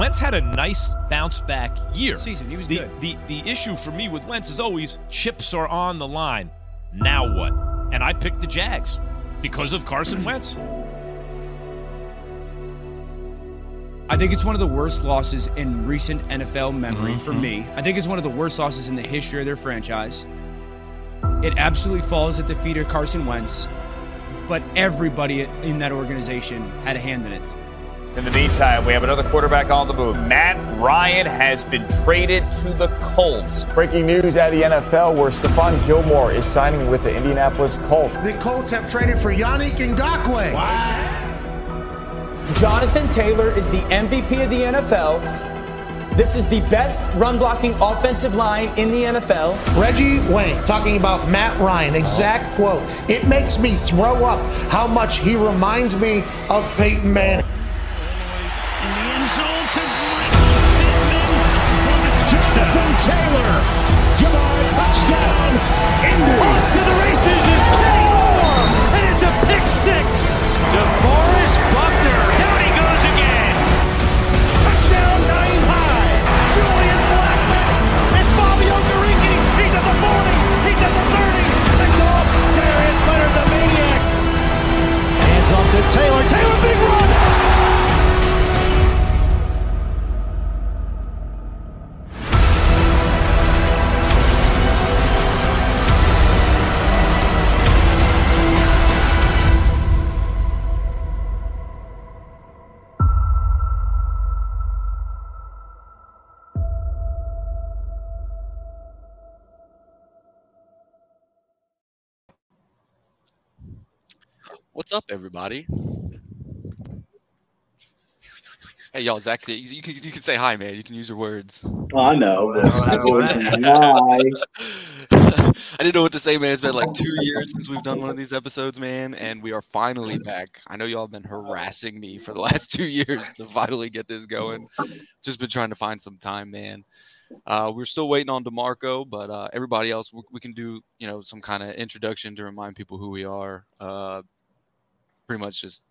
Wentz had a nice bounce back year. Season, he was the, good. The, the issue for me with Wentz is always chips are on the line. Now what? And I picked the Jags because of Carson Wentz. I think it's one of the worst losses in recent NFL memory for mm-hmm. me. I think it's one of the worst losses in the history of their franchise. It absolutely falls at the feet of Carson Wentz, but everybody in that organization had a hand in it. In the meantime, we have another quarterback on the move. Matt Ryan has been traded to the Colts. Breaking news out of the NFL where Stephon Gilmore is signing with the Indianapolis Colts. The Colts have traded for Yannick Ngakoue. Jonathan Taylor is the MVP of the NFL. This is the best run blocking offensive line in the NFL. Reggie Wayne talking about Matt Ryan, exact quote. It makes me throw up how much he reminds me of Peyton Manning. Taylor. Yard touchdown. Indy. Off to the races is Kenny Moore. And it's a pick six. DeForest Buckner. Down he goes again. Touchdown nine high. Julian Blackmon. And Fabio Garicki. He's at the 40. He's at the 30. And off. Darius Leonard, the maniac. Hands off to Taylor. Taylor, big run. What's up, everybody? Hey, y'all, Zach, you, you, can, you can say hi, man. You can use your words. I know, but I. I didn't know what to say, man. It's been like two years since we've done one of these episodes, man, and we are finally back. I know y'all have been harassing me for the last two years to finally get this going. Just been trying to find some time, man. Uh, we're still waiting on Demarco, but uh, everybody else, we, we can do, you know, some kind of introduction to remind people who we are. Uh, pretty much just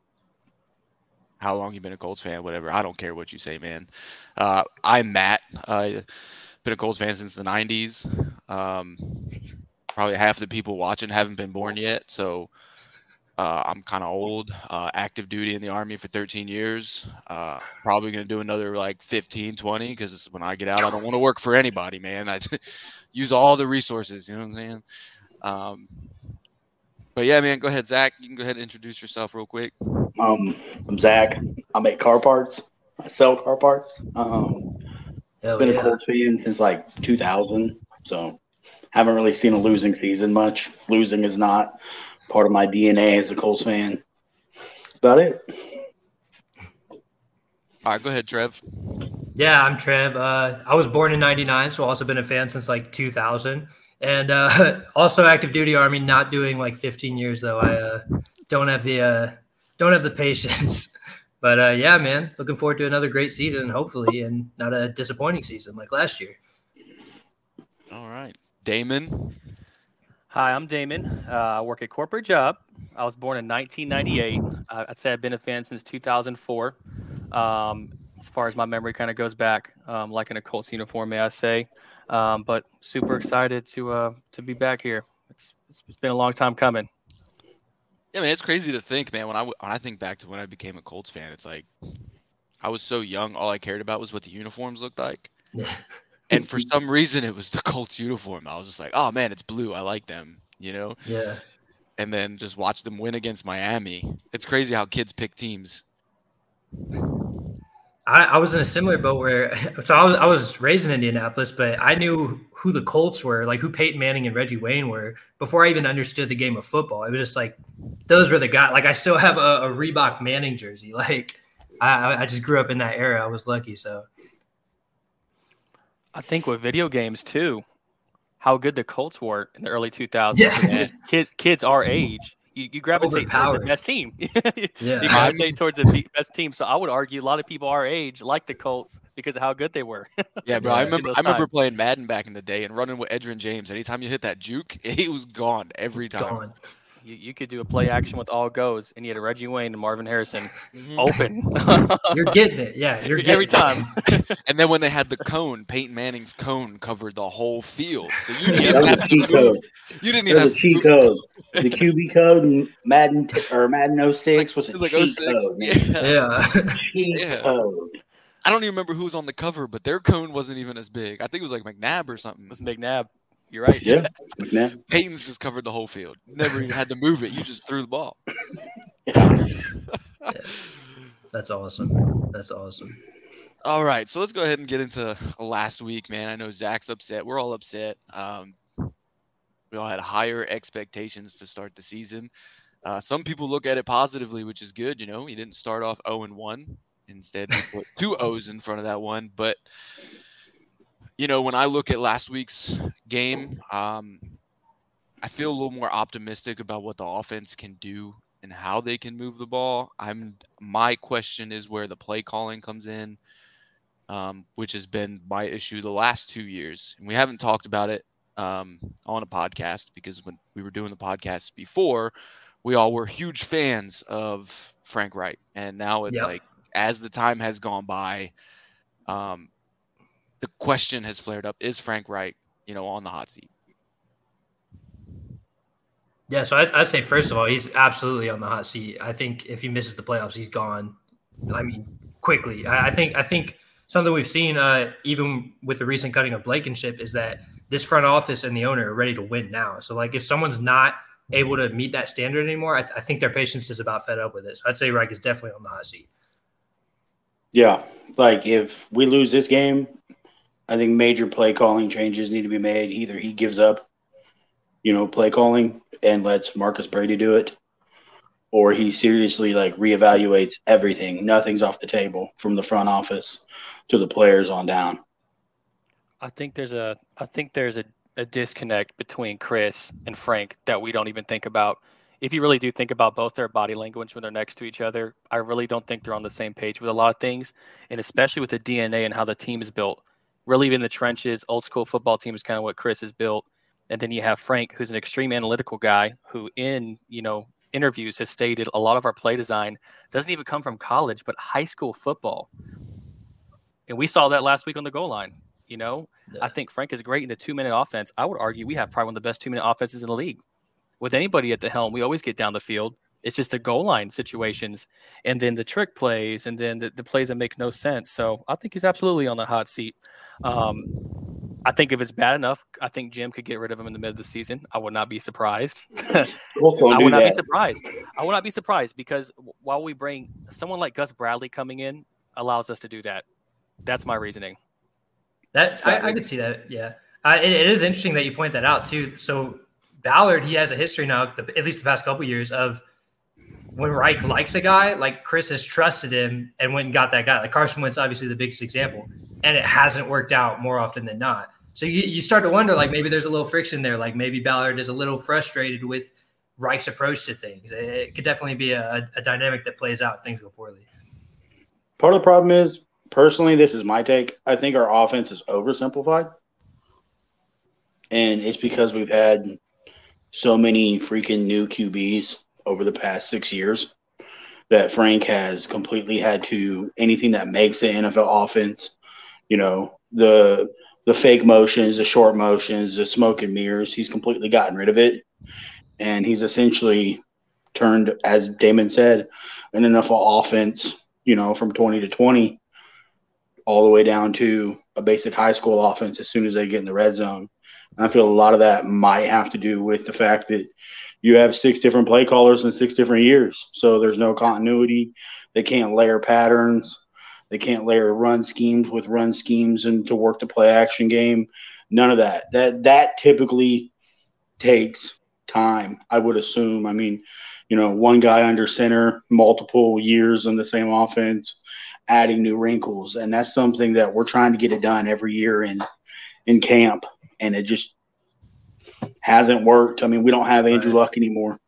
how long you've been a Colts fan, whatever. I don't care what you say, man. Uh, I'm Matt. I've uh, been a Colts fan since the '90s. Um, probably half the people watching haven't been born yet, so uh, I'm kind of old. Uh, active duty in the army for 13 years. Uh, probably gonna do another like 15, 20 because when I get out, I don't want to work for anybody, man. I use all the resources. You know what I'm saying? Um, but yeah, man, go ahead, Zach. You can go ahead and introduce yourself real quick. Um, I'm Zach. I make car parts. I sell car parts. Um, Hell been yeah. a Colts fan since like 2000, so haven't really seen a losing season much. Losing is not part of my DNA as a Colts fan. That's about it. All right, go ahead, Trev. Yeah, I'm Trev. Uh, I was born in '99, so I've also been a fan since like 2000, and uh, also active duty army. Not doing like 15 years though. I uh, don't have the uh, don't have the patience. but uh, yeah, man, looking forward to another great season, hopefully, and not a disappointing season like last year. All right, Damon. Hi, I'm Damon. Uh, I work a corporate job. I was born in 1998. Uh, I'd say I've been a fan since 2004. Um, as far as my memory kind of goes back, um, like in a Colts uniform, may I say. Um, but super excited to uh, to be back here. It's, it's it's been a long time coming. Yeah, man, it's crazy to think, man. When I when I think back to when I became a Colts fan, it's like I was so young. All I cared about was what the uniforms looked like. and for some reason, it was the Colts uniform. I was just like, oh man, it's blue. I like them. You know. Yeah. And then just watch them win against Miami. It's crazy how kids pick teams. I, I was in a similar boat where, so I was, I was raised in Indianapolis, but I knew who the Colts were, like who Peyton Manning and Reggie Wayne were, before I even understood the game of football. It was just like those were the guys. Like I still have a, a Reebok Manning jersey. Like I, I just grew up in that era. I was lucky. So I think with video games too, how good the Colts were in the early 2000s. Yeah. Kids, kids our age, you, you gravitate towards the best team. Yeah. you gravitate towards the best team. So I would argue a lot of people our age like the Colts because of how good they were. Yeah, bro. I remember I remember times. playing Madden back in the day and running with Edgerrin James. Anytime you hit that juke, he was gone every time. gone. You, you could do a play action with all goes, and you had Reggie Wayne and Marvin Harrison Mm-hmm. open. You're getting it. Yeah, you're every getting time. and then when they had the cone, Peyton Manning's cone covered the whole field. So you didn't That even have a to cheat code. You didn't even have a cheat code. The QB code and Madden t- or Madden 06 was a It was like cheat 06. code. Yeah. Yeah. Cheat Yeah. code. I don't even remember who was on the cover, but their cone wasn't even as big. I think it was like McNabb or something. It was McNabb. You're right. Yeah. McNabb. Peyton's just covered the whole field. Never even had to move it. You just threw the ball. That's awesome. That's awesome. All right, so let's go ahead and get into last week, man. I know Zach's upset. We're all upset. Um, we all had higher expectations to start the season. Uh, some people look at it positively, which is good. You know, you didn't start off 0 and 1. Instead, you put two O's in front of that one. But, you know, when I look at last week's game, um, I feel a little more optimistic about what the offense can do and how they can move the ball. I'm my question is where the play calling comes in, um, which has been my issue the last two years, and we haven't talked about it um, on a podcast because when we were doing the podcast before, we all were huge fans of Frank Reich, and now it's Yep. like as the time has gone by, um, the question has flared up: Is Frank Reich, you know, on the hot seat? Yeah, so I'd, I'd say first of all, he's absolutely on the hot seat. I think if he misses the playoffs, he's gone. I mean, quickly. I, I think I think something we've seen, uh, even with the recent cutting of Blankenship, is that this front office and the owner are ready to win now. So, like, if someone's not able to meet that standard anymore, I, th- I think their patience is about fed up with it. So, I'd say Reich is definitely on the hot seat. Yeah. Like if we lose this game, I think major play calling changes need to be made. Either he gives up, you know, play calling and lets Marcus Brady do it, or he seriously like reevaluates everything. Nothing's off the table from the front office to the players on down. I think there's a I think there's a, a disconnect between Chris and Frank that we don't even think about. If you really do think about both their body language when they're next to each other, I really don't think they're on the same page with a lot of things, and especially with the DNA and how the team is built. Really in the trenches, old school football team is kind of what Chris has built, and then you have Frank, who's an extreme analytical guy, who in you know interviews has stated a lot of our play design doesn't even come from college, but high school football. And we saw that last week on the goal line. You know, I think Frank is great in the two minute offense. I would argue we have probably one of the best two minute offenses in the league. With anybody at the helm, we always get down the field. It's just the goal line situations and then the trick plays and then the, the plays that make no sense. So I think he's absolutely on the hot seat. Um, I think if it's bad enough, I think Jim could get rid of him in the mid of the season. I would not be surprised. I would not be surprised. I would not be surprised because while we bring someone like Gus Bradley coming in allows us to do that. That's my reasoning. That I, I could see that. Yeah, uh, it, it is interesting that you point that out too. So Ballard, he has a history now, at least the past couple years, of when Reich likes a guy, like Chris has trusted him and went and got that guy. Like Carson Wentz, obviously the biggest example, and it hasn't worked out more often than not. So you, you start to wonder, like maybe there's a little friction there. Like maybe Ballard is a little frustrated with Reich's approach to things. It, it could definitely be a, a dynamic that plays out if things go poorly. Part of the problem is, personally, this is my take. I think our offense is oversimplified. And it's because we've had so many freaking new QBs over the past six years that Frank has completely had to anything that makes the NFL offense, you know, the the fake motions, the short motions, the smoke and mirrors, he's completely gotten rid of it. And he's essentially turned, as Damon said, an NFL offense, you know, from 20 to 20 all the way down to a basic high school offense as soon as they get in the red zone. And I feel a lot of that might have to do with the fact that you have six different play callers in six different years. So there's no continuity. They can't layer patterns. They can't layer run schemes with run schemes and to work the play action game. None of that. That that typically takes time, I would assume. I mean, you know, one guy under center, multiple years on the same offense, adding new wrinkles. And that's something that we're trying to get it done every year in in camp. And it just hasn't worked. I mean, we don't have Andrew Luck anymore.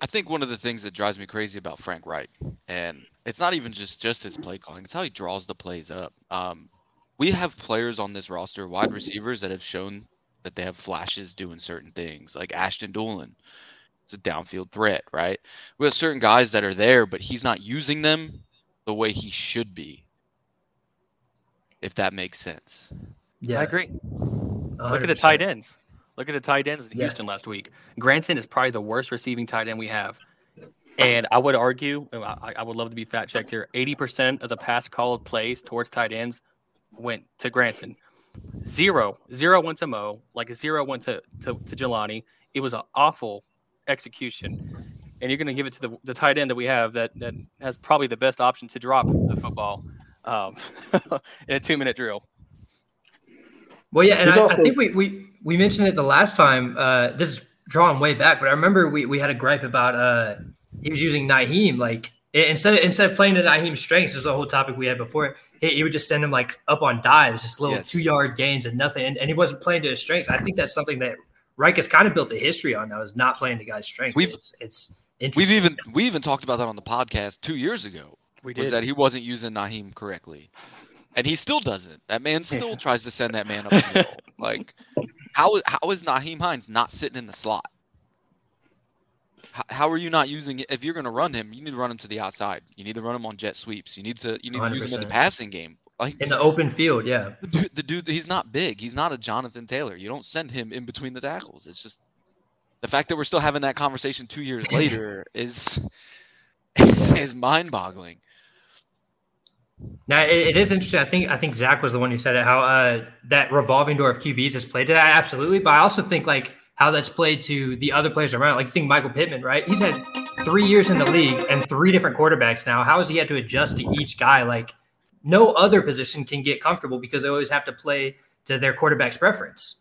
I think one of the things that drives me crazy about Frank Reich, and it's not even just just his play calling; it's how he draws the plays up. Um, we have players on this roster, wide receivers, that have shown that they have flashes doing certain things, like Ashton Dulin. It's a downfield threat, right? We have certain guys that are there, but he's not using them the way he should be. If that makes sense. Yeah, I agree. Look at the tight ends. Look at the tight ends in Yeah. Houston last week. Granson is probably the worst receiving tight end we have. And I would argue, I, I would love to be fact checked here. 80% of the pass called plays towards tight ends went to Granson. Zero, zero went to Mo, like zero went to, to, to Jelani. It was an awful execution. And you're going to give it to the, the tight end that we have that, that has probably the best option to drop the football um, in a two minute drill. Well, yeah, and He's I, I think we, we we mentioned it the last time. Uh, this is drawn way back, but I remember we, we had a gripe about uh, he was using Nyheim like instead of, instead of playing to Nyheim's strengths. This is the whole topic we had before. He, he would just send him like up on dives, just little Yes. two yard gains and nothing, and, and he wasn't playing to his strengths. I think that's something that Reich has kind of built a history on now is not playing to guys' strengths. We've- it's it's We've even we even talked about that on the podcast two years ago. We did. was that he wasn't using Nyheim correctly, and he still doesn't. That man still tries to send that man up the middle. Like, how how is Nyheim Hines not sitting in the slot? How, how are you not using it? If you're going to run him, you need to run him to the outside. You need to run him on jet sweeps. You need to you need to use him in the passing game. Like in the open field. Yeah, the dude, the dude, he's not big. He's not a Jonathan Taylor. You don't send him in between the tackles. It's just the fact that we're still having that conversation two years later is is mind-boggling. Now it, it is interesting. I think I think Zach was the one who said it. How uh, that revolving door of QBs has played to that absolutely, but I also think like how that's played to the other players around. Like you think Michael Pittman, right? He's had three years in the league and three different quarterbacks now. How has he had to adjust to each guy? Like no other position can get comfortable because they always have to play to their quarterback's preference.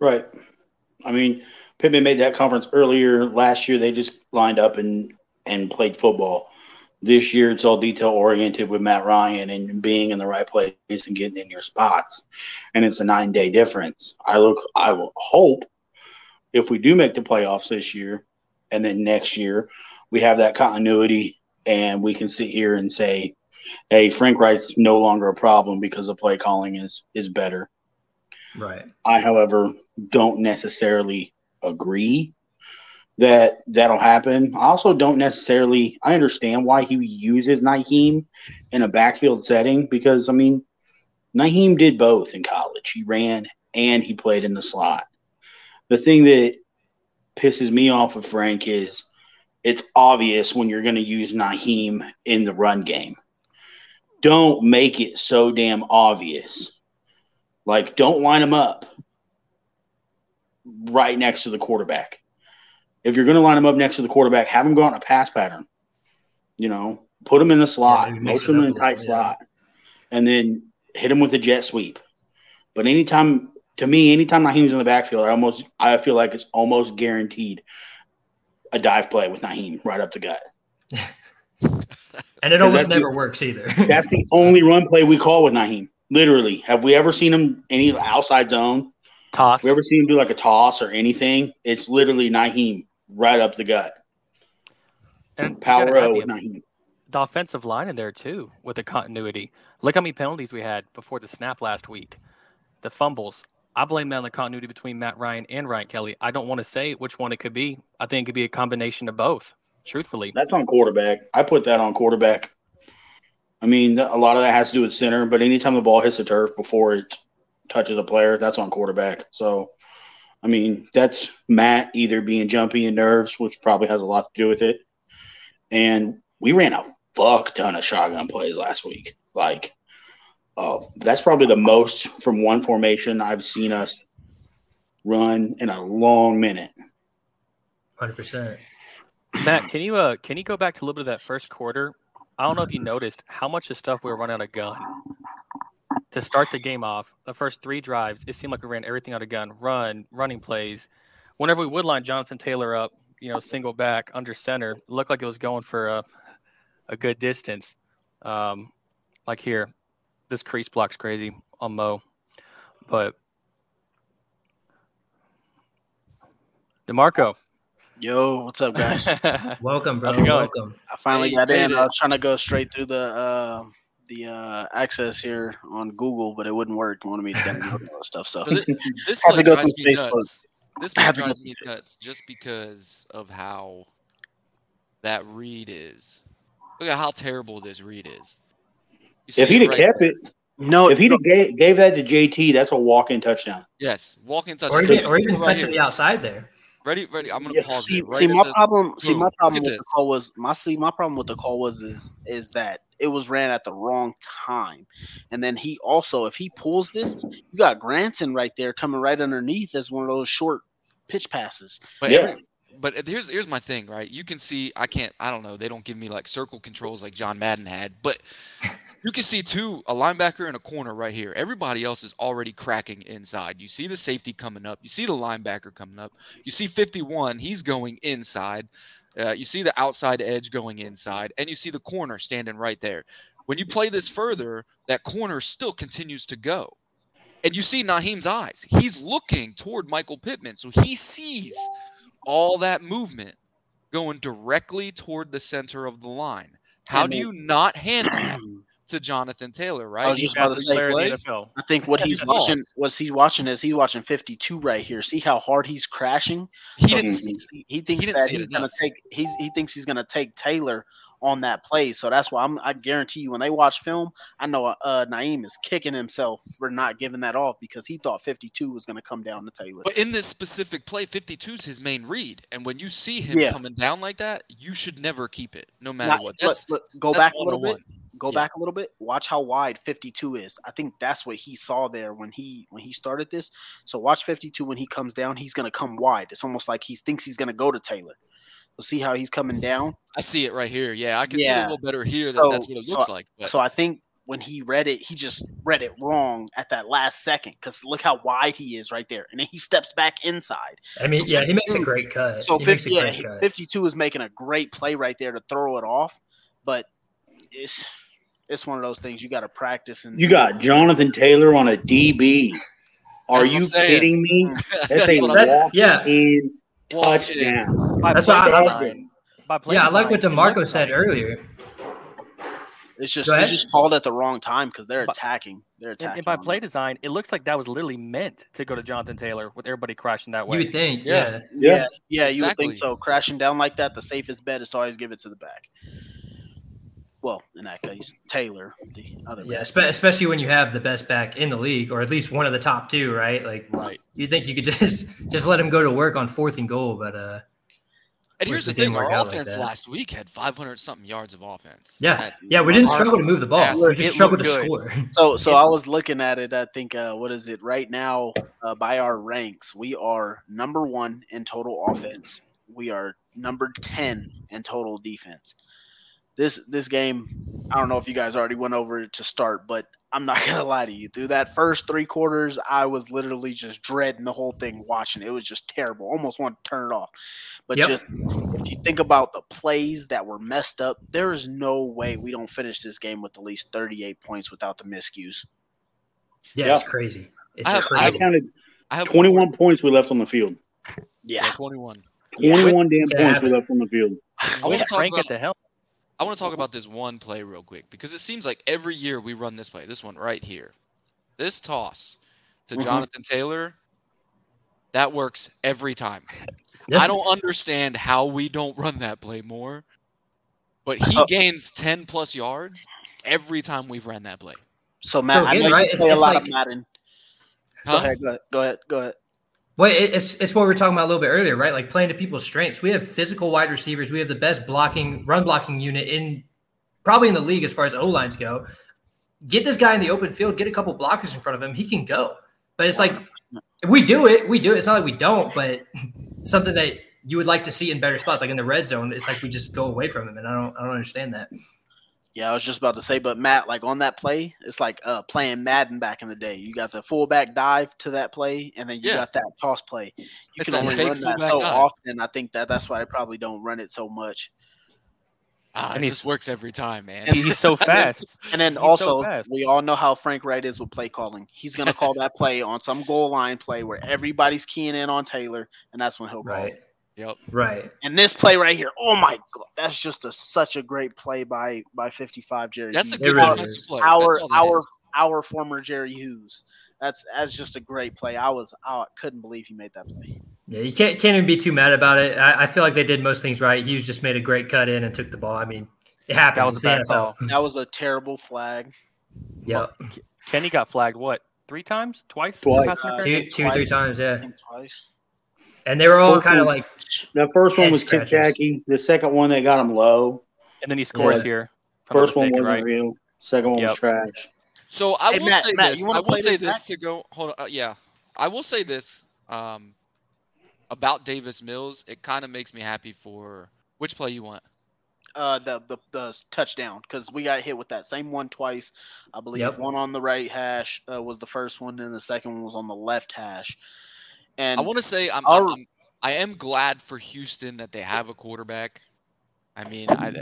Right. I mean, Pittman made that conference earlier last year. They just lined up and and played football. This year, it's all detail oriented with Matt Ryan and being in the right place and getting in your spots. And it's a nine day difference. I look. I will hope if we do make the playoffs this year, and then next year we have that continuity, and we can sit here and say, "Hey, Frank Reich's no longer a problem because the play calling is is better." Right. I, however, don't necessarily agree that that'll happen. I also don't necessarily. I understand why he uses Nyheim in a backfield setting because I mean, Nyheim did both in college. He ran and he played in the slot. The thing that pisses me off of Frank is it's obvious when you're going to use Nyheim in the run game. Don't make it so damn obvious. Like, don't line him up right next to the quarterback. If you're going to line him up next to the quarterback, have him go out in a pass pattern. You know, put him in the slot, maybe mix most of them in a a tight yeah. slot, and then hit him with a jet sweep. But anytime, to me, anytime Nyheim's in the backfield, I almost, I feel like it's almost guaranteed a dive play with Nyheim right up the gut. And it almost that the- never works either. That's the only run play we call with Nyheim. Literally, have we ever seen him any outside zone? Toss. We ever seen him do like a toss or anything? It's literally Nyheim right up the gut. And Power O the- with Nyheim. the offensive line in there too with the continuity. Look how many penalties we had before the snap last week. The fumbles. I blame that on the continuity between Matt Ryan and Ryan Kelly. I don't want to say which one it could be. I think it could be a combination of both. Truthfully, That's on quarterback. I put that on quarterback. I mean, a lot of that has to do with center, but anytime the ball hits the turf before it touches a player, that's on quarterback. So, I mean, that's Matt either being jumpy and nerves, which probably has a lot to do with it. And we ran a fuck ton of shotgun plays last week. Like, uh, that's probably the most from one formation I've seen us run in a long minute. Hundred percent. Matt, can you uh can you go back to a little bit of that first quarter? I don't know if you noticed how much of stuff we were running out of gun. To start the game off, the first three drives, it seemed like we ran everything out of gun, run, running plays. Whenever we would line Jonathan Taylor up, you know, single back under center, looked like it was going for a, a good distance. Um, like here, this crease block's crazy on Mo, but Demarco. Yo, what's up, guys? Welcome, bro. How's it going? Welcome. I finally Hey, got in. made I was trying to go straight through the uh, the uh, access here on Google, but it wouldn't work. It wanted me to download all that stuff. So So thi- this Have to go drives through me Facebook. nuts. This I one have to go drives see me nuts just because of how that read is. Look at how terrible this read is. You see If he'd have right kept there. it, No, if he'd gave, gave that to JT, that's a walk-in touchdown. Yes, walk in touch. Or even, or even right touching the outside there. Ready, ready. I'm gonna Yeah, pause see, it. Right see my the- problem. See my problem with this. the call was my see my problem with the call was is is that it was ran at the wrong time, and then he also if he pulls this, you got Granson right there coming right underneath as one of those short pitch passes. But Yeah. every, but here's here's my thing, right? You can see I can't I don't know, they don't give me like circle controls like John Madden had, but you can see two a linebacker and a corner right here. Everybody else is already cracking inside. You see the safety coming up, you see the linebacker coming up, you see 51, he's going inside. Uh, you see the outside edge going inside, and you see the corner standing right there. When you play this further, that corner still continues to go. And you see Nyheim's eyes. He's looking toward Michael Pittman. So he sees all that movement going directly toward the center of the line. How And do you not handle that to Jonathan Taylor, right? I was just about to say, player play. I think what he's He's watching, lost. what he's watching is he's watching 52 right here. See how hard he's crashing. He So didn't he see- thinks, he, he thinks didn't that see it he's gonna take he's he thinks he's gonna take Taylor on that play. So that's why I'm I guarantee you when they watch film, I know uh Nyheim is kicking himself for not giving that off because he thought 52 was gonna come down to Taylor. But in this specific play, 52 is his main read. And when you see him Yeah. coming down like that, you should never keep it, no matter Now, what. look, That's, look, go that's back a little bit. 101. Go Yeah. back a little bit. Watch how wide 52 is. I think that's what he saw there when he when he started this. So watch 52 when he comes down. He's gonna come wide. It's almost like he thinks he's gonna go to Taylor. So see how he's coming down. I see it right here. Yeah, I can see it a little better here. That So- that's what it so looks I- like. But So I think when he read it, he just read it wrong at that last second because look how wide he is right there, and then he steps back inside. I mean, So yeah, he makes a great cut. So he 50, yeah, great he- cut. 52 is making a great play right there to throw it off, but it's it's one of those things you got to practice and You got Jonathan Taylor on a DB. Are you I'm saying. kidding me? That's a That's- walk yeah. in Walk in. touchdown. By That's play why I- design- by play Yeah, I like what design, DeMarco said earlier. It's just Go it's just called at the wrong time because they're attacking. They're attacking. and by play them. design, it looks like that was literally meant to go to Jonathan Taylor with everybody crashing that way. You would think, Yeah. yeah. yeah, Yeah. yeah, you would think so. Crashing down like that, the safest bet is to always give it to the back. Well, in that case, Taylor, the other Yeah, back. espe- especially when you have the best back in the league, or at least one of the top two, right? Like, Right. you think you could just just let him go to work on fourth and goal, but uh, And here's the thing: our work out like offense last week had 500 something yards of offense. yeah, That's yeah, we didn't struggle to move the ball. Yes, we just struggled to score. So, so I was looking at it. I think, uh, what is it right now? Uh, by our ranks, we are number one in total offense. We are number ten in total defense. This this game, I don't know if you guys already went over it to start, but I'm not gonna lie to you. Through that first three quarters, I was literally just dreading the whole thing watching. It was just terrible. Almost wanted to turn it off. But Yep. just if you think about the plays that were messed up, there is no way we don't finish this game with at least 38 points without the miscues. Yeah, Yeah. it's crazy. It's I have- just I counted I have 21 points we left on the field. Yeah, Yeah. 21. 21 damn Yeah. points we left on the field. I want to talk Frank about at the helm. I want to talk about this one play real quick because it seems like every year we run this play. This one right here. This toss to Mhm. Jonathan Taylor, that works every time. Yeah. I don't understand how we don't run that play more, but he So- gains 10 plus yards every time we've ran that play. So Matt, I again, know right, you play a lot like- of Madden. Huh? Go ahead, go ahead, go ahead, go ahead. Well, it's it's what we were talking about a little bit earlier, right? Like playing to people's strengths. We have physical wide receivers. We have the best blocking run blocking unit in probably in the league as far as O lines go. Get this guy in the open field. Get a couple blockers in front of him. He can go. But it's like if we do it. We do it. It's not like we don't, but something that you would like to see in better spots, like in the red zone. It's like we just go away from him, and I don't I don't understand that. Yeah, I was just about to say, but Matt, like on that play, it's like uh, playing Madden back in the day. You got the fullback dive to that play, and then you Yeah. got that toss play. You It's can only run that so dive. often. I think that that's why they probably don't run it so much. Ah, And it he's- just works every time, man. And- He's so fast. And then He's also, fast. we all know how Frank Reich is with play calling. He's going to call that play on some goal line play where everybody's keying in on Taylor, and that's when he'll call Right. it. Yep. Right. And this play right here, oh my god, that's just a such a great play by by 55 Jerry. That's a good really defensive is. play. That's our our is. our former Jerry Hughes. That's that's just a great play. I was I couldn't believe he made that play. Yeah, you can't can't even be too mad about it. I, I feel like they did most things right. Hughes just made a great cut in and took the ball. I mean, it happened. That was a bad NFL. call. That was a terrible flag. Yep. Kenny got flagged what? Three times? Twice? Twice. Pass Uh, interference? Two, two, three times. Yeah, Twice. And they were all kind of like The first one was Tip scratchers. Tacky. The second one they got him low. And then he scores Yeah. here. if I'm not First one wasn't right? real. Second one Yep. was trash. So I Hey, will Matt- say Matt, this. you wanna I will say this this to go. Hold on. Uh, yeah, I will say this um, about Davis Mills. It kind of makes me happy for which play you want. Uh, the the, the touchdown because we got hit with that same one twice. I believe Yep. one on the right hash uh, was the first one, and the second one was on the left hash. And I want to say I'm, our- I'm, I am glad for Houston that they have a quarterback. I mean, I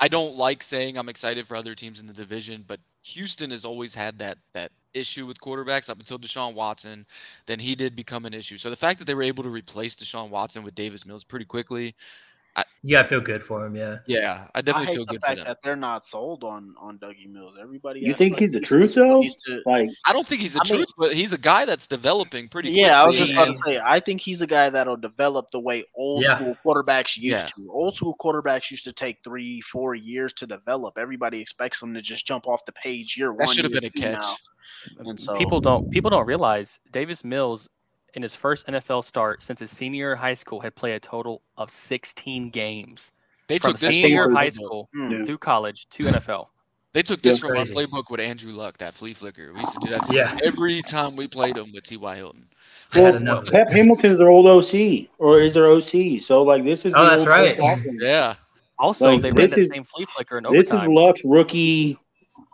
I don't like saying I'm excited for other teams in the division, but Houston has always had that that issue with quarterbacks up until Deshaun Watson. Then he did become an issue. So the fact that they were able to replace Deshaun Watson with Davis Mills pretty quickly, you gotta feel good for him. Yeah. yeah, I I definitely hate feel the good for fact them. that they're not sold on on Dougie Mills. Everybody, You think like he's the he's truth though? to- Like I don't think he's the I mean- truth, but he's a guy that's developing pretty. yeah, I was just about to say. I think he's a guy that'll develop the way old Yeah. school quarterbacks used Yeah. to. Old school quarterbacks used to take three, four years to develop. Everybody expects them to just jump off the page year one. That should have been a catch. now. And so people don't people don't realize Davis Mills in his first NFL start since his senior year of high school had played a total of 16 games They from took this senior from year of high playbook. school Mm. through college to NFL. They took this Yeah. from our playbook with Andrew Luck, that flea flicker. We used to do that to Yeah. him every time we played him with T.Y. Hilton. Well, enough of it. Pep Hamilton's their old OC, or is their OC? So like this is Oh, that's right. Yeah. Also, Like, they ran this that is- same flea flicker in This is. Luck's rookie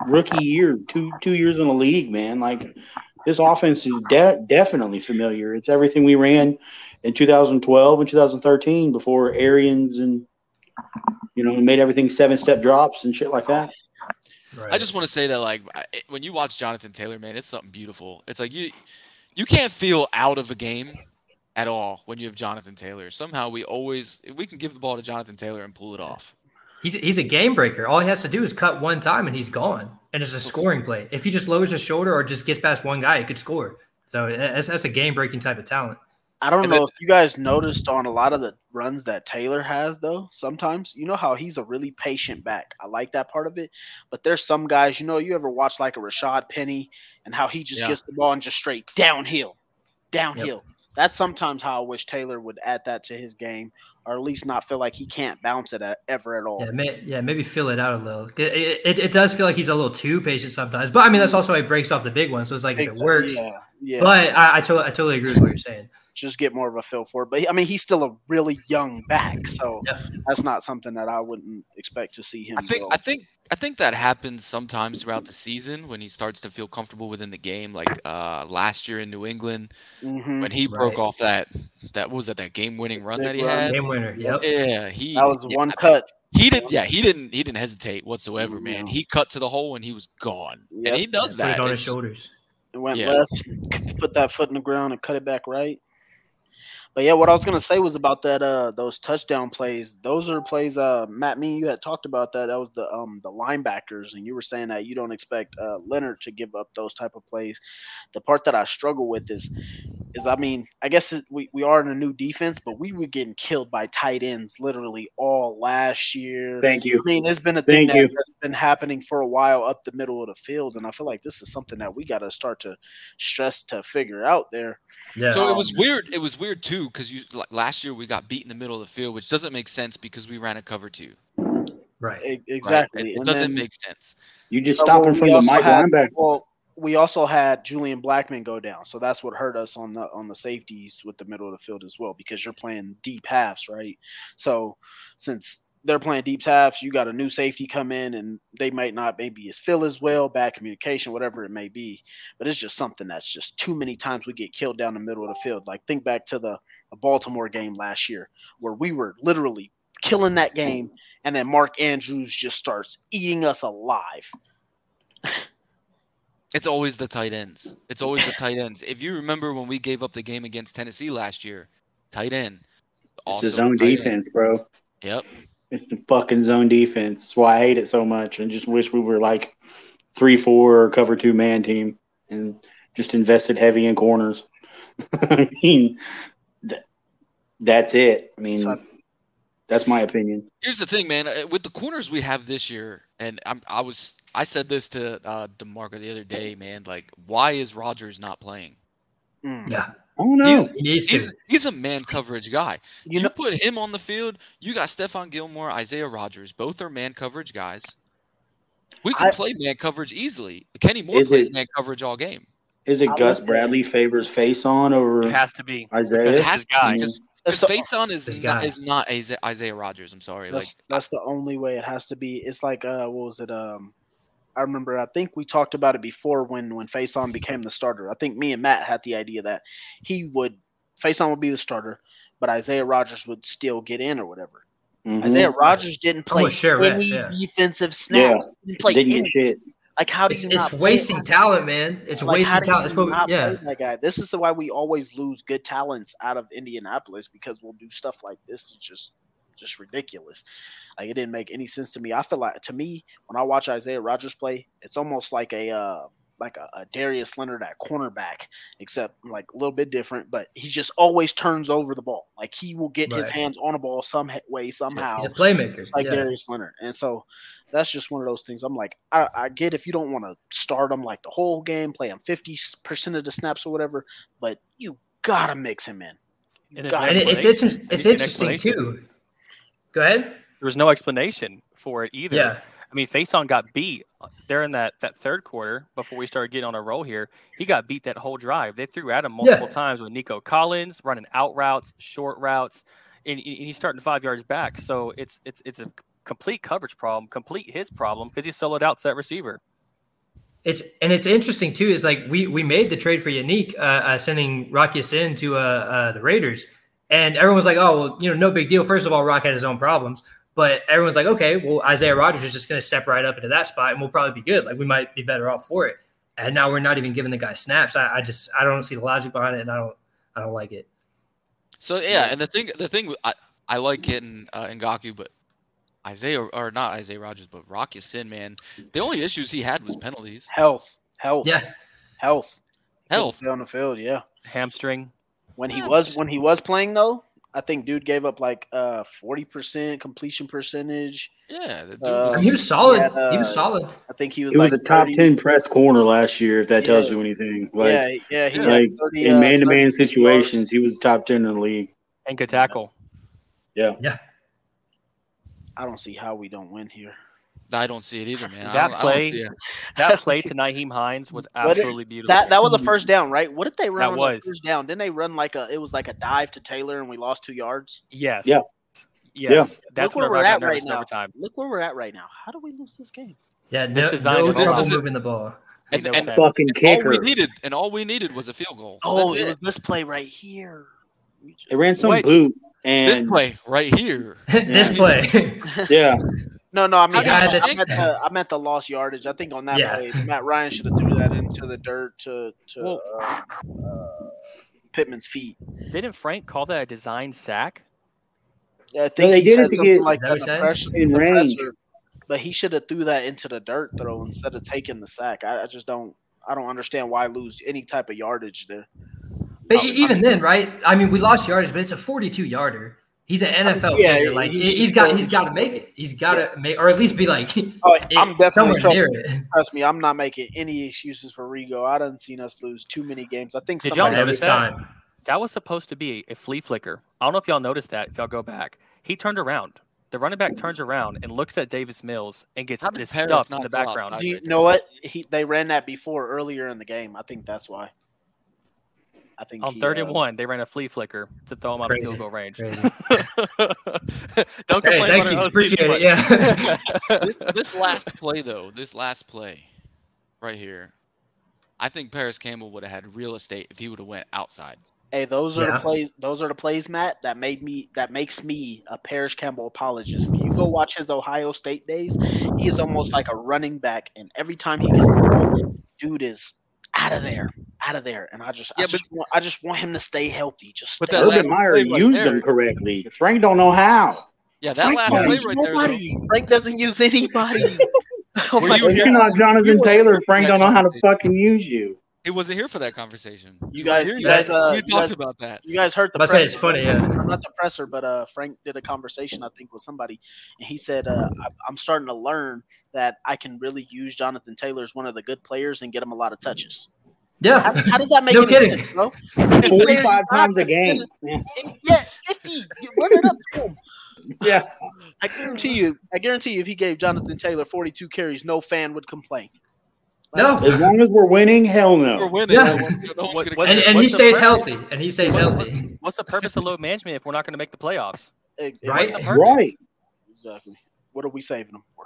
rookie year, two two years in the league, man. Like this offense is de- definitely familiar. It's everything we ran in 2012 and 2013 before Arians and you know made everything seven step drops and shit like that. Right. I just want to say that, like, when you watch Jonathan Taylor, man, it's something beautiful. It's like you, you can't feel out of a game at all when you have Jonathan Taylor. Somehow we always we can give the ball to Jonathan Taylor and pull it off. He's he's a game breaker. All he has to do is cut one time and he's gone. And it's a scoring play. If he just lowers his shoulder or just gets past one guy, he could score. So that's, that's a game breaking type of talent. I don't And know then- if you guys noticed on a lot of the runs that Taylor has, though. Sometimes you know how he's a really patient back. I like that part of it. But there's some guys, you know, you ever watch like a Rashaad Penny and how he just Yeah. gets the ball and just straight downhill, downhill. That's sometimes how I wish Taylor would add that to his game, or at least not feel like he can't bounce it at, ever at all. Yeah, may, yeah, maybe fill it out a little. It, it, it does feel like he's a little too patient sometimes, but I mean that's also why he breaks off the big one. So it's like if it works. Yeah, yeah. But I, I, to- I totally agree with what you're saying. just get more of a feel for it. But I mean, he's still a really young back, so Yeah. that's not something that I wouldn't expect to see him. I think go. I think I think that happens sometimes throughout the season when he starts to feel comfortable within the game. Like uh, last year in New England Mhm. when he broke off that that what was that that game winning run Big that he run. had. Game winner. Yep. Yeah, he that was yeah, one I mean, cut. He didn't. Yeah, he didn't. He didn't hesitate whatsoever, man. He cut to the hole and he was gone. Yep. And he does Put it that. on his shoulders. It went Yeah. left, put that foot in the ground, and cut it back right. But yeah, what I was gonna say was about that uh those touchdown plays. Those are plays. Uh, Matt, me, and you had talked about that. That was the um the linebackers, and you were saying that you don't expect uh, Leonard to give up those type of plays. The part that I struggle with is is I mean I guess it, we we are in a new defense, but we were getting killed by tight ends literally all last year. Thank you. I mean, it's been a thing Thank that, you. that's been happening for a while up the middle of the field, and I feel like this is something that we got to start to stress to figure out there. Yeah. So it was weird. It was weird too because you like last year we got beat in the middle of the field, which doesn't make sense because we ran a cover two. right. E- right? Exactly. It, it doesn't then- make sense. You just but stop when him we from the also Mike had- linebacker. Well, we also had Julian Blackmon go down, so that's what hurt us on the on the safeties with the middle of the field as well because you're playing deep halves, right? So since they're playing deep halves, you got a new safety come in, and they might not maybe as feel as well, bad communication, whatever it may be. But it's just something that's just too many times we get killed down the middle of the field. Like think back to the, the Baltimore game last year where we were literally killing that game, and then Mark Andrews just starts eating us alive. It's always the tight ends. It's always the tight ends. If you remember when we gave up the game against Tennessee last year, tight end. It's Also the zone tight end. defense, bro. Yep. It's the fucking zone defense. That's why I hate it so much, and just wish we were like three, four, or cover two man team, and just invested heavy in corners. I mean, That's it. I mean, So- that's my opinion. Here's the thing, man. uh, With the corners we have this year, and I'm, I was, I said this to uh, Demarco the other day, man. Like, why is Rodgers not playing? Mm. Yeah. I don't know. He. He's, he's a man coverage guy. You You, know- put him on the field, you got Stephon Gilmore, Isaiah Rodgers. Both are man coverage guys. We can I- play man coverage easily. Kenny Moore plays it- man coverage all game. Is it I Gus Bradley favors Facyson over It has to be. Isaiah? It has is to guy. be because That's the- Facyson is not, guy. is not Isaiah, Isaiah Rodgers. I'm sorry. Like That's that's the only way it has to be. It's like uh, what was it? Um, I remember. I think we talked about it before when when Facyson became the starter. I think me and Matt had the idea that he would Facyson would be the starter, but Isaiah Rodgers would still get in or whatever. Mhm. Isaiah Rodgers didn't play Almost share any reps, yeah. defensive snaps. He didn't play Didn't any. shit. Like how do It's, you it's wasting talent, man. It's Like, wasting talent. That's what. not Yeah. that guy. This is why we always lose good talents out of Indianapolis because we'll do stuff like this. It's just just ridiculous. Like it didn't make any sense to me. I feel like to me when I watch Isaiah Rodgers play, it's almost like a uh, like a, a Darius Leonard at cornerback, except like a little bit different. But he just always turns over the ball. Like he will get his hands on a ball some he- way somehow. He's a playmaker. It's like yeah. Darius Leonard. And so that's just one of those things. I'm like, I, I get if you don't want to start him like the whole game, play him 50% of the snaps or whatever, but you got to mix him in. And there's gotta no And it's it's, it's interesting too. Go ahead. There was no explanation for it either. Yeah. I mean, Facyson got beat there in that, that third quarter before we started getting on a roll here. He got beat that whole drive. They threw at him multiple Yeah. times with Nico Collins running out routes, short routes, and, and he's starting five yards back. So it's it's it's a complete coverage problem, complete his problem because he soloed out to that receiver. It's and it's interesting too. Is like we we made the trade for Yannick, uh, uh, sending Rock Ya-Sin to uh, uh, the Raiders, and everyone's like, "Oh, well, you know, no big deal." First of all, Rock had his own problems, but everyone's like, "Okay, well, Isaiah Rodgers is just going to step right up into that spot, and we'll probably be good. Like we might be better off for it." And now we're not even giving the guy snaps. I, I just I don't see the logic behind it, and I don't I don't like it. So yeah, and the thing, the thing, I I like getting uh, Ngakoue, but Isaiah or not Isaiah Rodgers, but Rock Ya-Sin, man. The only issues he had was penalties. Health, health, Yeah, health, Health. stay on the field. Yeah, Hamstring. when he was when he was playing though, I think dude gave up like uh forty percent completion percentage. Yeah, the dude Uh, he was solid. had, he was uh, solid. I think he was He was like a top 30 ten press corner last year. If that tells you anything, like yeah, yeah, he like 30, in uh, man to 30 man yards. situations, he was top ten in the league. And could tackle. Yeah, Yeah, I don't see how we don't win here. I don't see it either, man. That don't- I don't play- That play to Nyheim Hines was But it- absolutely beautiful. That that was a first mm-hmm. down, right? What did they run That was. the first down? Didn't they run like a? It was like a dive to Taylor, and we lost two yards. yes. Yeah. Yes. That's Look where where we're at right now. time. Look where we're at right now. How do we lose this game? yeah. This No, design no is trouble awesome. moving the ball. Made no And fucking And all kicker. we needed, and all we needed was a field goal. Oh, That's it it. was this play right here. We just- they ran some Wait. boot This play right here. this play. yeah, No, no, I mean, I, I, meant the, I meant the lost yardage. I think on that Yeah. play, Matt Ryan should have threw that into the dirt to to Well- uh, uh, Pittman's feet. Didn't Frank call that a design sack? Yeah, I think they he did said it to something get- like Is that that. what The you're saying? pressure, In the range. presser, but he should have threw that into the dirt throw instead of taking the sack. I, I just don't. I don't understand why lose any type of yardage there. But even then, right? I mean, we lost yardage, but it's a 42 yarder. He's an NFL yeah, player. Like he- he, he's has got he's got to make it. He's got to make, or at least be like, Oh, I'm definitely trust near me, it. trust me. I'm not making any excuses for Rigo. I done seen us lose too many games. I think Did y'all somebody Every notice that? time. That was supposed to be a flea flicker. I don't know if y'all noticed that. If y'all go back, he turned around. The running back turns around and looks at Davis Mills and gets How did just Paris stuffed in the background. Do you know what? He they ran that before earlier in the game. I think that's why. I think On he, third and uh, one, they ran a flea flicker to throw him out of Crazy. field goal range. Don't Hey, complain thank you. Appreciate it. Yeah. this, this last play though, this last play, right here, I think Parris Campbell would have had real estate if he would have went outside. Hey, those are Yeah. the plays. Those are the plays, Matt. That made me. That makes me a Parris Campbell apologist. If you go watch his Ohio State days, he is almost like a running back, and every time he gets the ball, dude is out of there, out of there. And I just, I Yeah, just, want, I just want him to stay healthy. Just But stay that Urban Meyer play right used there- them correctly. Frank don't know how. Yeah, that Frank last play use right there. Frank doesn't use anybody. Oh my you, you're not Jonathan You Taylor, Frank don't know how to fucking use you. He wasn't here for that conversation. You guys, Here you guys, uh, we you talked guys- about that. You guys heard the. But I say it's funny, yeah. I'm not the presser, but uh, Frank did a conversation I think with somebody, and he said, uh, I- "I'm starting to learn that I can really use Jonathan Taylor as one of the good players and get him a lot of touches." Yeah. How, how does that make No any kidding. sense, bro? 45 times a game. And yeah, 50. Run it up to him. Yeah. I guarantee you. I guarantee you, if he gave Jonathan Taylor 42 carries, no fan would complain. No. As long as we're winning, hell no. We're winning. Yeah. No one's- no one's What- what- And, and he stays purpose? healthy. And he stays healthy. What's the purpose of load management if we're not going to make the playoffs? Right? What's the? Right. Exactly. What are we saving them for?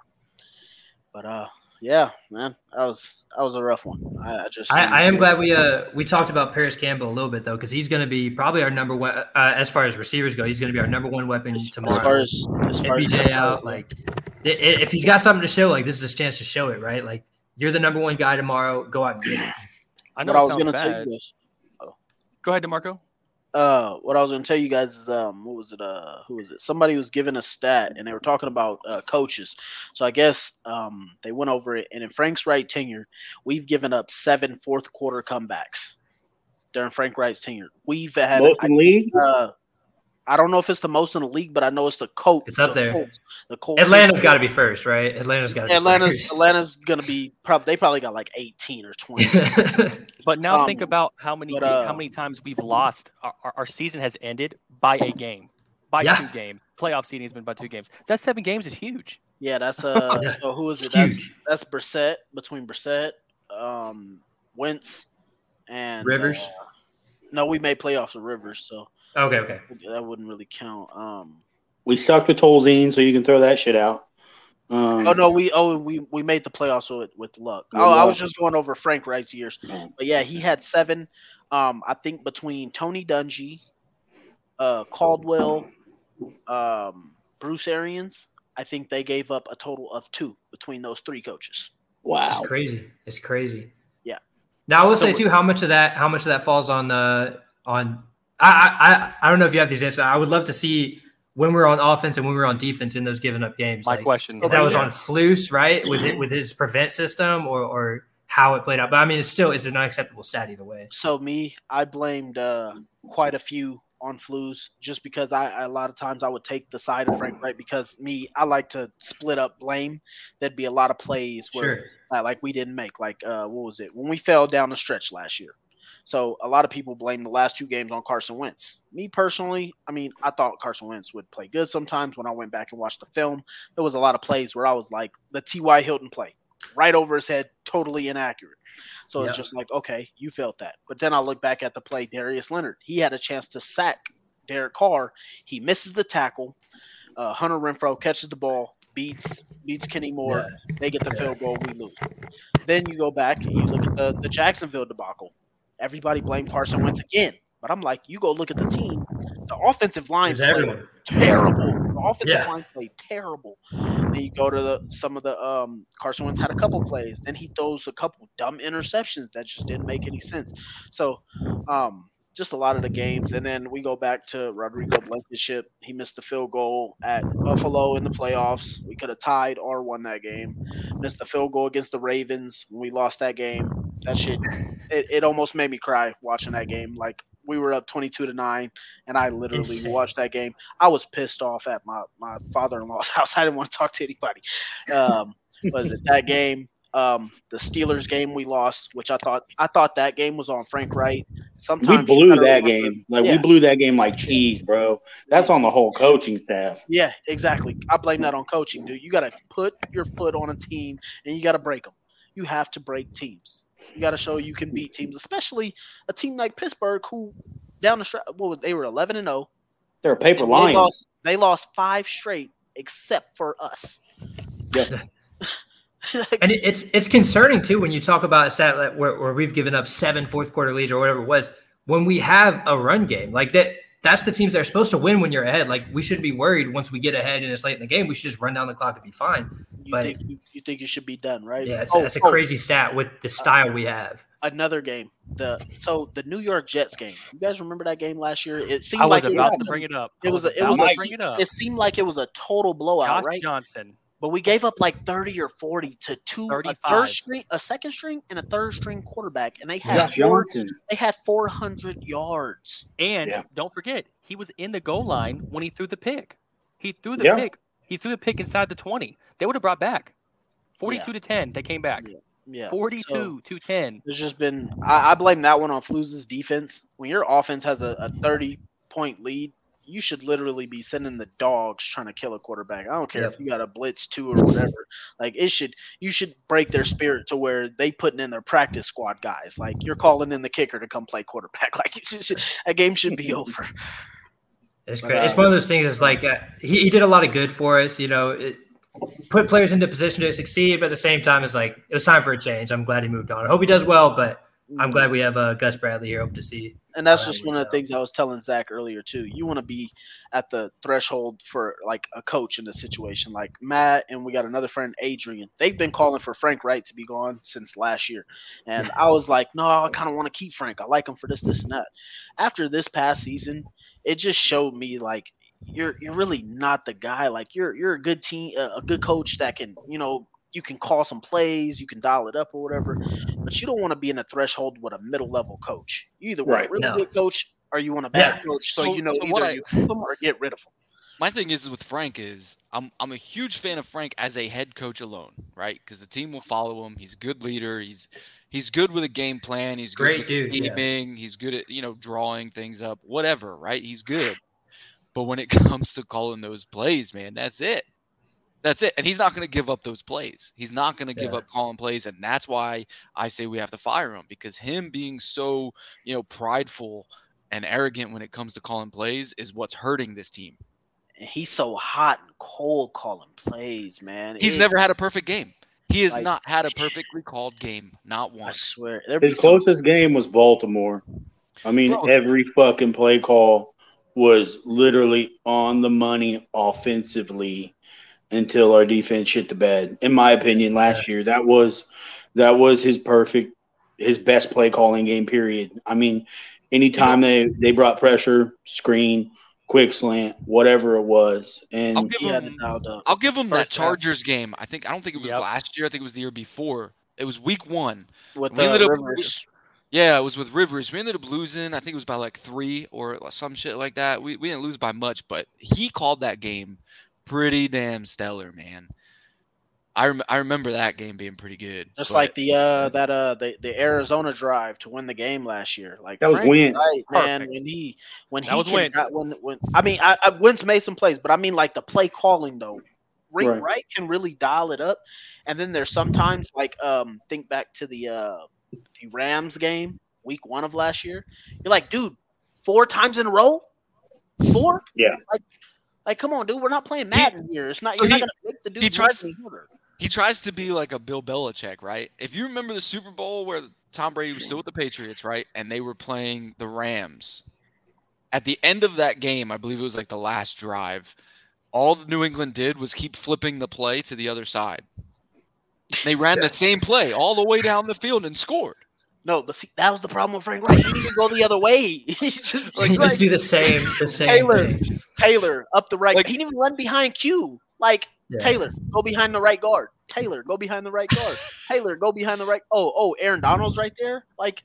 But uh, yeah, man, that was that was a rough one. I, I just I, I am glad we uh we talked about Parris Campbell a little bit though because he's going to be probably our number one uh, as far as receivers go. He's going to be our number one weapon tomorrow. as far as as far as MPJ out, like i- i- if he's got something to show, like this is his chance to show it, right? Like you're the number one guy tomorrow. Go out and get it. I know what I it was sounds gonna tell bad. you guys. Go ahead, Demarco. Uh, what I was gonna tell you guys is um, what was it? Uh, who was it? Somebody was giving a stat, and they were talking about uh, coaches. So I guess um, they went over it, and in Frank's Reich tenure, we've given up seven fourth quarter comebacks during Frank Reich's tenure. We've had Most in league? Uh, I don't know if it's the most in the league, but I know it's the Colts. It's up the there. Colts, the Colts. Atlanta's got to be first, right? Atlanta's got to be Atlanta's first. Atlanta's gonna be probably they probably got like eighteen or twenty. But now think Um, about how many but, uh, how many times we've lost. Our, our, our season has ended by a game, by Yeah. two games. Playoff seeding has been by two games. That seven games is huge. Yeah, that's uh. So who is it? That's Huge. that's Brissett between Brissett, um, Wentz, and Rivers? uh, no, we made playoffs with Rivers, so okay, okay. that wouldn't really count. Um, We sucked with Tolzien, so you can throw that shit out. Um, oh no, we oh we we made the playoffs with with luck. With Oh, I was just going over Frank Reich's years, but yeah, he had seven. Um, I think between Tony Dungy, uh, Caldwell, um, Bruce Arians, I think they gave up a total of two between those three coaches. Wow. It's crazy. It's crazy. Yeah. Now I will So say too how much of that how much of that falls on the on I I I- I don't know if you have these answers. I would love to see when we're on offense and when we're on defense in those given up games. My like, question. If that was on Flus, right, with it, with his prevent system or or how it played out. But I mean, it's still it's an unacceptable stat either way. So me, I blamed uh, quite a few on flus just because I, I a lot of times I would take the side of Frank Reich because me I like to split up blame. There'd be a lot of plays where Sure. uh, like we didn't make like uh, what was it when we fell down the stretch last year. So a lot of people blame the last two games on Carson Wentz. Me personally, I mean, I thought Carson Wentz would play good sometimes. When I went back and watched the film, there was a lot of plays where I was like, the T.Y. Hilton play, right over his head, totally inaccurate. So it's just like, okay, you felt that. But then I look back at the play, Darius Leonard. He had a chance to sack Derek Carr. He misses the tackle. Uh, Hunter Renfrow catches the ball, beats beats Kenny Moore. They get the field goal. We lose. Then you go back and you look at the, the Jacksonville debacle. Everybody blamed Carson Wentz again. But I'm like, you go look at the team. The offensive line It's played everyone. terrible. The offensive Yeah. line played terrible. Then you go to the some of the um Carson Wentz had a couple plays. Then he throws a couple dumb interceptions that just didn't make any sense. So um just a lot of the games. And then we go back to Rodrigo Blankenship. He missed the field goal at Buffalo in the playoffs. We could have tied or won that game. Missed the field goal against the Ravens when we lost that game. That shit, it, it almost made me cry watching that game. Like we were up 22 to 9, and I literally Insane. watched that game. I was pissed off at my, my father in law's house. I didn't want to talk to anybody. Um, was it that game? Um, the Steelers game we lost, which I thought I thought that game was on Frank Reich. We Sometimes you blew that remember- game. Like Yeah. we blew that game like cheese, bro. That's on the whole coaching staff. Yeah, exactly. I blame that on coaching, dude. You got to put your foot on a team and you got to break them. You have to break teams. You got to show you can beat teams, especially a team like Pittsburgh, who down the stretch, well, they were eleven and zero. They're a paper They lion. lost. They lost five straight, except for us. Yeah. And it- it's it's concerning too when you talk about a stat like where, where we've given up seven fourth quarter leads or whatever it was. When we have a run game like that, that's the teams that are supposed to win when you're ahead. Like we shouldn't be worried once we get ahead and it's late in the game. We should just run down the clock and be fine. You But think you, you think it should be done, right? yeah, it's, Oh, that's a oh, crazy stat with the uh, style we have. Another game. The so the New York Jets game. You guys remember that game last year? It seemed I was like about it to bring it up. It was. was A, it was. A, bring it up. It seemed like it was a total blowout, Josh right? Johnson but we gave up like 30 or 40 to two a 35. third string, a second string, and a third string quarterback, and they had Josh four, they had 400 yards. And Yeah. don't forget, he was in the goal line when he threw the pick. He threw the Yeah. pick. He threw the pick inside the 20. They would have brought back 42 to 10. They came back. Yeah, 42 so- to 10. There's just been I, I blame that one on Flus's defense. When your offense has a, a 30 point lead, you should literally be sending the dogs trying to kill a quarterback. I don't care if you got a blitz two or whatever. Like it should you should break their spirit to where they putting in their practice squad guys. Like you're calling in the kicker to come play quarterback. Like it should, a game should be over. It's But, great. uh, it's one of those things. It's like uh, he, he did a lot of good for us. You know, it put players into position to succeed, but at the same time, it's like it was time for a change. I'm glad he moved on. I hope he does well, but I'm glad we have uh, Gus Bradley here. Hope to see. and that's how that just one of the things I was telling Zach earlier too. You want to be at the threshold for like a coach in the situation, like Matt and we got another friend Adrian. They've been calling for Frank Reich to be gone since last year, and I was like, no, I kind of want to keep Frank. I like him for this, this, and that. After this past season, it just showed me like you're you're really not the guy. Like you're you're a good team, a good coach that can you know. You can call some plays, you can dial it up or whatever, but you don't want to be in a threshold with a middle level coach. You either want Right. a really No. good coach or you want a bad Yeah. coach. So, So- you know so either I- you keep them or get rid of them. My thing is with Frank is I'm I'm a huge fan of Frank as a head coach alone, right? Because the team will follow him. He's a good leader. He's he's good with a game plan. He's good Great with dude, yeah. He's good at you know drawing things up, whatever, right? He's good. But when it comes to calling those plays, man, that's it. That's it. And he's not going to give up those plays. He's not going to give Yeah. up calling plays, and that's why I say we have to fire him because him being so you know prideful and arrogant when it comes to calling plays is what's hurting this team. And he's so hot and cold calling plays, man. He's It- never had a perfect game. He has Like- not had a perfectly called game, not once. I swear. There be His some- closest game was Baltimore. I mean, Bro. every fucking play call was literally on the money offensively until our defense shit the bed. In my opinion, last year that was that was his perfect, his best play calling game. Period. I mean, anytime they they brought pressure, screen, quick slant, whatever it was, and I'll give he had him. it up. I'll give him that First half. Chargers game. I think I don't think it was Yep. last year. I think it was the year before. It was week one. with we uh, ended up- Rivers. Yeah, it was with Rivers. We ended up losing. I think it was by like three or some shit like that. We we didn't lose by much, but he called that game pretty damn stellar, man. I rem- I remember that game being pretty good. Just but- like the uh that uh the, the Arizona drive to win the game last year. Like That was Frank Wentz. Reich, man. Perfect. When he when That he was can, got- when when I mean I, I Wentz made some plays, but I mean like the play calling though. Ring Right. Reich can really dial it up. And then there's sometimes like um think back to the uh the Rams game, week one of last year. You're like, dude, four times in a row? Four? Yeah. Like like come on, dude, we're not playing Madden here. It's not so you're not gonna make the dude he make tries- any harder. he tries to be like a Bill Belichick, right? If you remember the Super Bowl where Tom Brady was still with the Patriots, right, and they were playing the Rams, at the end of that game, I believe it was like the last drive. All New England did was keep flipping the play to the other side. They ran the same play all the way down the field and scored. No, but see, that was the problem with Frank Reich. He didn't go the other way. He's just He like, just do the same, the same Taylor. thing. Taylor up the right. Like- he didn't even run behind Q. Like Yeah. Taylor, go behind the right guard. Taylor, go behind the right guard. Taylor, go behind the right. Oh, oh, Aaron Donald's right there. Like,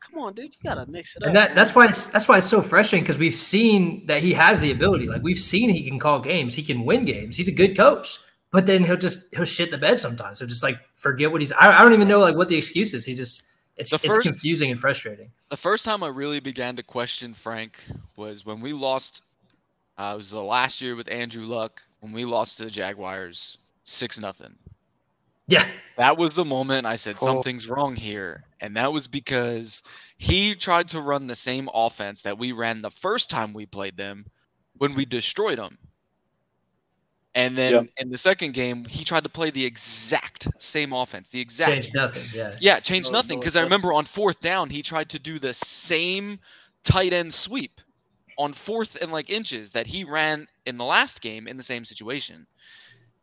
come on, dude, you gotta mix it up. And that, that's why it's that's why it's so frustrating because we've seen that he has the ability. Like we've seen he can call games, he can win games. He's a good coach, but then he'll just he'll shit the bed sometimes. So just like forget what he's. I, I don't even know like what the excuse is. He just it's The it's confusing and frustrating. The first time I really began to question Frank was when we lost. Uh, it was the last year with Andrew Luck when we lost to the Jaguars six nothing. Yeah, That was the moment I said Oh. something's wrong here, and that was because he tried to run the same offense that we ran the first time we played them when we destroyed them. And then Yeah. in the second game, he tried to play the exact same offense, the exact change nothing. Yeah, yeah, changed No, nothing no, because I remember on fourth down he tried to do the same tight end sweep on fourth and like inches that he ran in the last game in the same situation,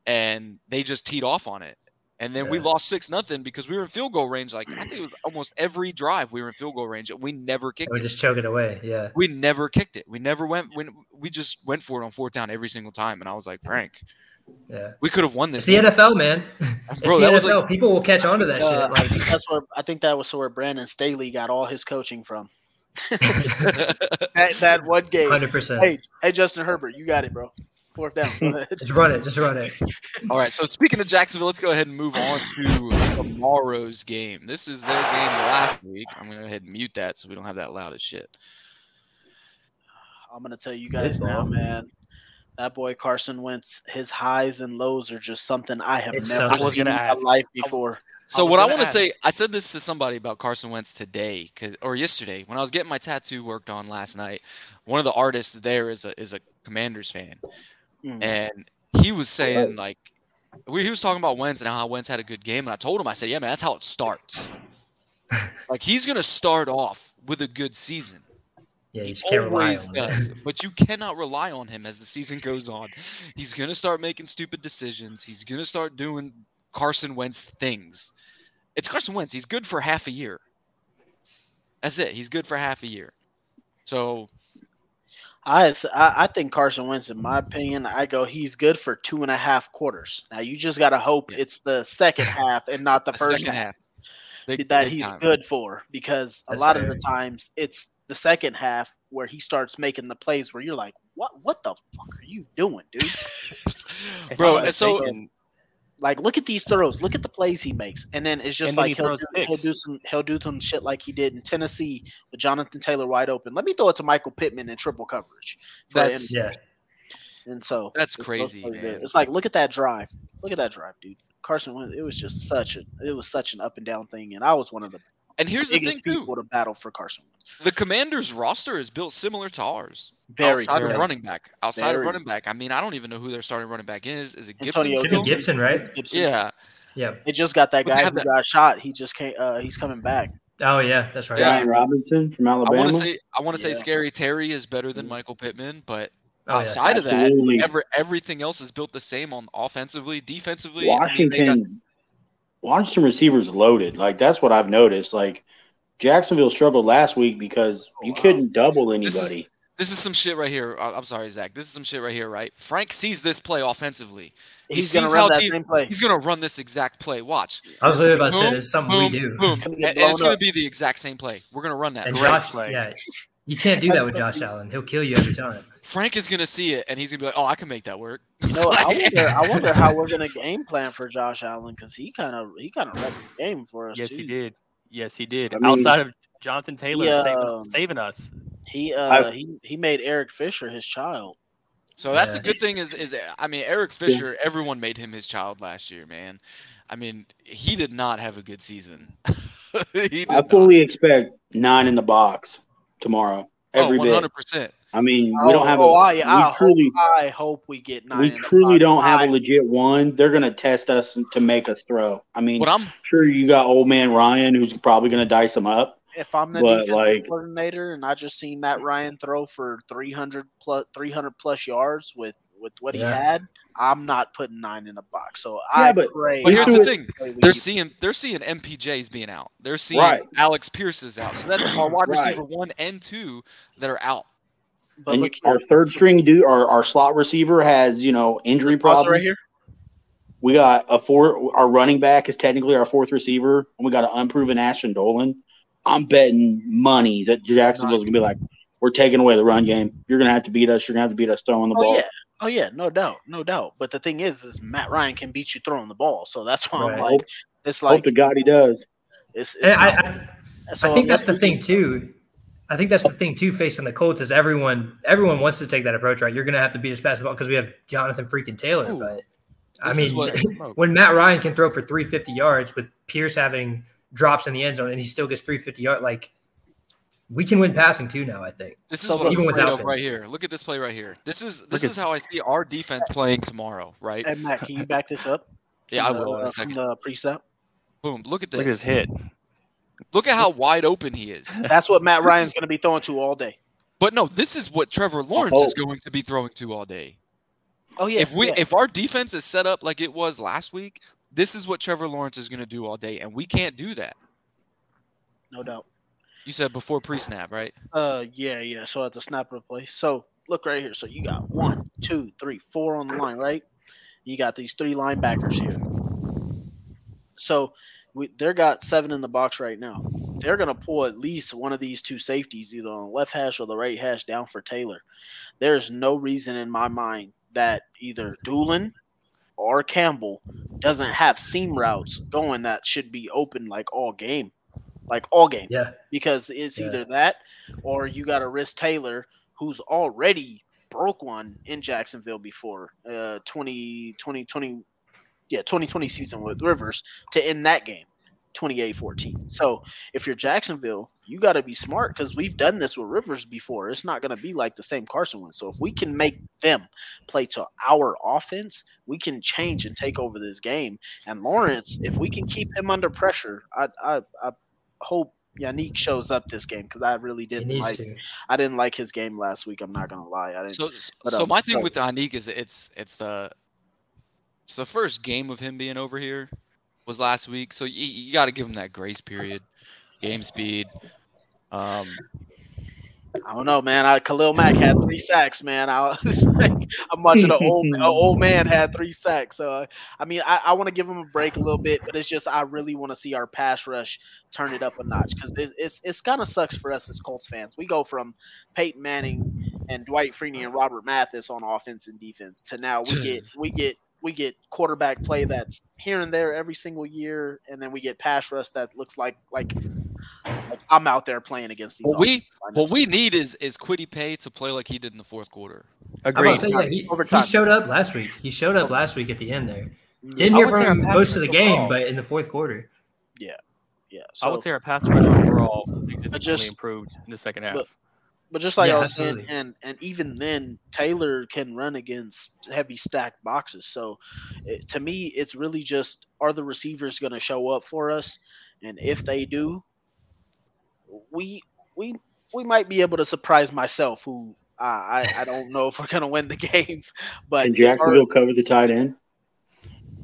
and they just teed off on it. And then we lost six nothing because we were in field goal range. Like I think it was almost every drive we were in field goal range, and we never kicked we it. just choke it away. Yeah, We never kicked it. We never went when we just went for it on fourth down every single time. And I was like, Frank, Yeah. We could have won this. It's this. the. NFL, man. It's Bro, the that was NFL. like- People will catch on to that Uh, shit. I Like, think that's where I think that was where Brandon Staley got all his coaching from. that, that one game. 100%. Hey, hey, Justin Herbert, you got it, bro. Fourth down. Just run it. Just run it. All right, so speaking of Jacksonville, let's go ahead and move on to tomorrow's game. This is their game last week. I'm gonna go ahead and mute that so we don't have that loud as shit. I'm gonna tell you guys now, man. That boy Carson Wentz, his highs and lows are just something I have It's never so- seen in my life before. So was what I want to say, I said this to somebody about Carson Wentz today, 'cause- or yesterday when I was getting my tattoo worked on last night. One of the artists there is a is a Commanders fan, Mm. and he was saying like, we, he was talking about Wentz and how Wentz had a good game, and I told him I said, yeah man, that's how it starts. like he's gonna start off with a good season. Yeah, you just He can't rely always on that. does, but you cannot rely on him as the season goes on. He's gonna start making stupid decisions. He's gonna start doing Carson Wentz things. It's Carson Wentz. He's good for half a year. That's it. He's good for half a year. So I, I I think Carson Wentz, in my opinion, I go he's good for two and a half quarters. Now you just gotta hope it's the second half and not the the first half, half, big, that big he's time. good for because a That's lot of the times it's the second half where he starts making the plays where you're like, what what the fuck are you doing, dude? Bro, I'm not and so- mistaken, Like, look at these throws. Look at the plays he makes, and then it's just And like he he'll do, he'll do some he'll do some shit like he did in Tennessee with Jonathan Taylor wide open. Let me throw it to Michael Pittman in triple coverage. for an That's- Yeah. And so That's it's crazy, man. It's like look at that drive. Look at that drive, dude. Carson Wentz. It was just such a it was such an up and down thing, and I was one of the And here's the biggest thing too: people to battle for Carson Wentz. the Commanders' roster is built similar to ours. Very, outside very. of running back, outside Very. of running back. I mean, I don't even know who their starting running back is. Is it Gibson? Antonio Should be? Gibson, right? Gibson. Yeah. Yeah. They just got that guy who that- got shot. He just can't. Uh, he's coming back. Oh yeah, that's right. Yeah. Brian Robinson from Alabama. I want to say I want to say Scary Terry is better than Michael Pittman, but Oh, yeah. outside of that, every, everything else is built the same on offensively, defensively. I mean, they Washington, got- receivers loaded. Like that's what I've noticed. Like Jacksonville struggled last week because oh, you couldn't double This is- anybody. this is some shit right here. I- I'm sorry, Zach. This is some shit right here, right? Frank sees this play offensively. He He's gonna run that deep- same play. He's gonna run this exact play. Watch. I was literally about to say Boom, this is something boom, we do. Boom. It's gonna And, and it's gonna be the exact same play. We're gonna run that. And Great Josh, play. yeah, you can't do that with Josh Allen. He'll kill you every time. Frank is gonna see it, and he's gonna be like, "Oh, I can make that work." You know, I wonder. I wonder how we're gonna game plan for Josh Allen because he kind of he kind of wrecked the game for us. yes, too. he did. Yes, he did. I mean- Outside of Jonathan Taylor Yeah. saving, saving us. He uh I- he he made Eric Fisher his child. So that's Yeah. a good thing. Is is I mean Eric Fisher. Everyone made him his child last year, man. I mean he did not have a good season. he did I not. fully expect nine in the box tomorrow. Oh, Every bit. 100 percent. I mean, Oh, we don't have. oh, a, I, we I, truly, hope, I hope we get nine. we truly don't have a legit one. They're gonna test us to make us throw. I mean, What I'm sure you got old man Ryan who's probably gonna dice them up. If I'm the defensive like- coordinator and I just seen Matt Ryan throw for 300 plus 300 plus yards with with what he had, I'm not putting nine in a box. So Yeah, I but- pray. But here's do the thing: they're seeing they're seeing MPJ's being out. They're seeing Right. Alec Pierce is out. So that's our wide Right. receiver one and two that are out. But and look our third string dude, our, our slot receiver has you know injury problems. right here. We got a four. Our running back is technically our fourth receiver, and we got an unproven Ashton Dulin. I'm betting money that Jacksonville's gonna be like, we're taking away the run game. You're gonna have to beat us. You're gonna have to beat us throwing the Oh ball. yeah, oh yeah, no doubt, no doubt. But the thing is, is Matt Ryan can beat you throwing the ball. So that's why I'm like, it's like Hope to God he does. it's. it's I, not- I, so I think that's the thing just- too. I think that's the thing too. Facing the Colts is everyone. Everyone wants to take that approach, right? You're going to have to beat us basketball because we have Jonathan freaking Taylor. Ooh. but I mean, what- when Matt Ryan can throw for 350 yards with Pierce having drops in the end zone and he still gets 350 yards, like we can win passing too now. I think. This is So what I'm even afraid without of them. right here. Look at this play right here. This is this at- is how I see our defense playing tomorrow, right? And Matt, can you back this up? Yeah, From I the- will in a uh, From second. the precept. Boom! Look at this. Look at his hit. Look at how wide open he is. That's what Matt Ryan's going to be throwing to all day. But no, this is what Trevor Lawrence Oh. is going to be throwing to all day. Oh yeah. if we yeah. if our defense is set up like it was last week, this is what Trevor Lawrence is going to do all day, and we can't do that. no doubt. You said before pre-snap, right? Uh, yeah, yeah. So at the snap of the play. So look right here. So you got one, two, three, four on the line, right? You got these three linebackers here. So we, they're got seven in the box right now. They're going to pull at least one of these two safeties, either on the left hash or the right hash, down for Taylor. There's no reason in my mind that either Dulin or Campbell doesn't have seam routes going that should be open like all game, like all game. Yeah. Because it's Yeah. either that or you got to risk Taylor, who's already broke one in Jacksonville before uh 20, 20, 20 yeah 2020 season with Rivers to end that game 28-14. So if you're Jacksonville, you got to be smart because we've done this with Rivers before. It's not going to be like the same Carson one. So if we can make them play to our offense, we can change and take over this game. And Lawrence, if we can keep him under pressure, I I, I hope Yannick shows up this game because I really didn't like. to. I didn't like his game last week. I'm not gonna lie. I didn't. So, but, so um, my thing so- with Yannick is it's it's the it's the first game of him being over here was last week, so you, you got to give him that grace period, game speed. Um, I don't know, man. I, Khalil Mack had three sacks, man. I was like, I'm watching an old an old man had three sacks. So uh, I mean, I, I want to give him a break a little bit, but it's just I really want to see our pass rush turn it up a notch because it's it's, it's kind of sucks for us as Colts fans. We go from Peyton Manning and Dwight Freeney and Robert Mathis on offense and defense to now we get we get we get quarterback play that's here and there every single year, and then we get pass rush that looks like like, like I'm out there playing against these. what we what we need is is Kwity Paye to play like he did in the fourth quarter. I'm about say, yeah, he, he showed up last week. He showed up last week at the end there. Didn't hear from him most of the game, overall- but in the fourth quarter. Yeah, yeah. I would say our pass rush overall significantly just- improved in the second half. But, but just like Yeah, I was saying, and and even then, Taylor can run against heavy stacked boxes. So, it, to me, it's really just are the receivers going to show up for us, and if they do, we we we might be able to surprise myself. Who uh, I I don't know if we're going to win the game, but Can if our- Jacksonville cover the tight end?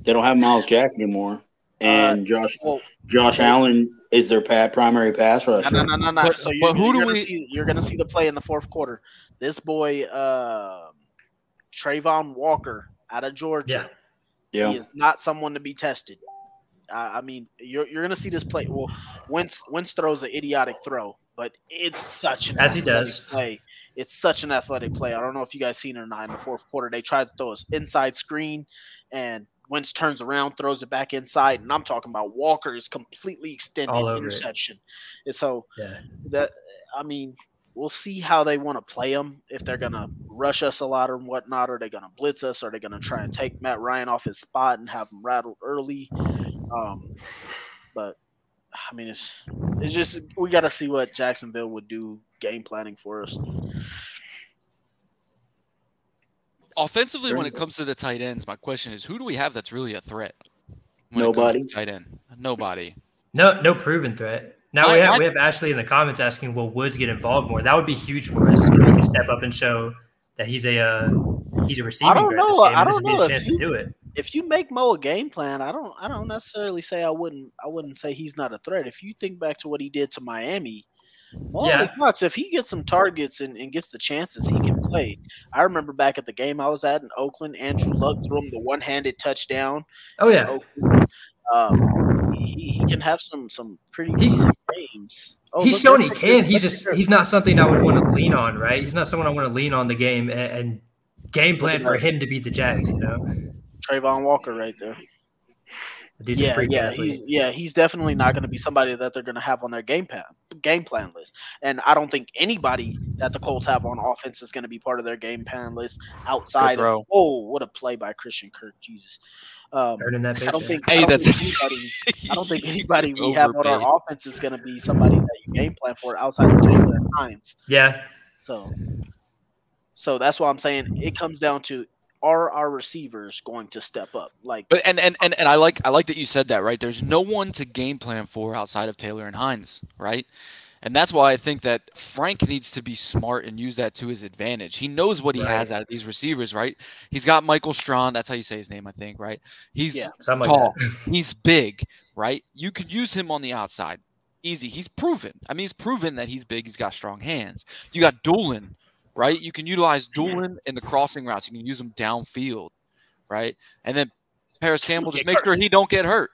They don't have Myles Jack anymore, and Josh well, Josh Allen is their pa- primary pass rusher. No, no, no, no, no. But- so you're, but who you're do gonna we- see you're gonna see the play in the fourth quarter. This boy, uh, Travon Walker out of Georgia. Yeah. He is not someone to be tested. I I mean, you're you're gonna see this play. Well, Wentz Wentz throws an idiotic throw, but it's such an As he athletic does. play. It's such an athletic play. I don't know if you guys seen it or not. In the fourth quarter, they tried to throw us inside screen, and Wentz turns around, throws it back inside, and I'm talking about Walker is completely extended over it. interception. And so Yeah. that I mean, we'll see how they want to play them. If they're gonna rush us a lot or whatnot, are they're gonna blitz us, or they're gonna try and take Matt Ryan off his spot and have him rattled early. Um, but I mean, it's it's just we got to see what Jacksonville would do game planning for us. Offensively, when it comes to the tight ends, my question is, who do we have that's really a threat? when it comes to Nobody. Tight end. Nobody. No, no proven threat. Now we have I- we have Ashley in the comments asking, "Will Woods get involved more?" That would be huge for us. If he can step up and show that he's a uh, he's a receiving I don't threat. This know. I don't be know a if chance you- to do it. If you make Mo a game plan, I don't I don't necessarily say I wouldn't I wouldn't say he's not a threat. If you think back to what he did to Miami, Molly Yeah. If he gets some targets and, and gets the chances, he can play. I remember back at the game I was at in Oakland, Andrew Luck threw him the one handed touchdown. Oh yeah, Um, he, he can have some some pretty He's- decent games. Oh, he's shown he can. He's just he's not something I would want to lean on. Right? He's not someone I want to lean on the game and, and game plan for him to beat the Jags. You know, Travon Walker right there. the dude's a yeah, freak yeah, he's, yeah. He's definitely not going to be somebody that they're going to have on their game plan game plan list. And I don't think anybody that the Colts have on offense is going to be part of their game plan list outside of. throw. Oh, what a play by Christian Kirk! Jesus. Um, that I don't think. Hey, I don't that's- think anybody. I don't think anybody we have on our offense is going to be somebody that you game plan for outside of Taylor and Hines. Yeah, So, so that's why I'm saying it comes down to are our receivers going to step up? Like, But and, and, and, and I like I like that you said that, right? There's no one to game plan for outside of Taylor and Hines, right? And that's why I think that Frank needs to be smart and use that to his advantage. He knows what he Right. has out of these receivers, right? He's got Michael Strachan, that's how you say his name, I think, right? He's Yeah. something like tall, he's big, right? You can use him on the outside. Easy. He's proven. I mean, he's proven that he's big, he's got strong hands. You got Dulin, right? You can utilize Dulin in the crossing routes. You can use him downfield, right? And then Parris Campbell just make sure he don't get hurt.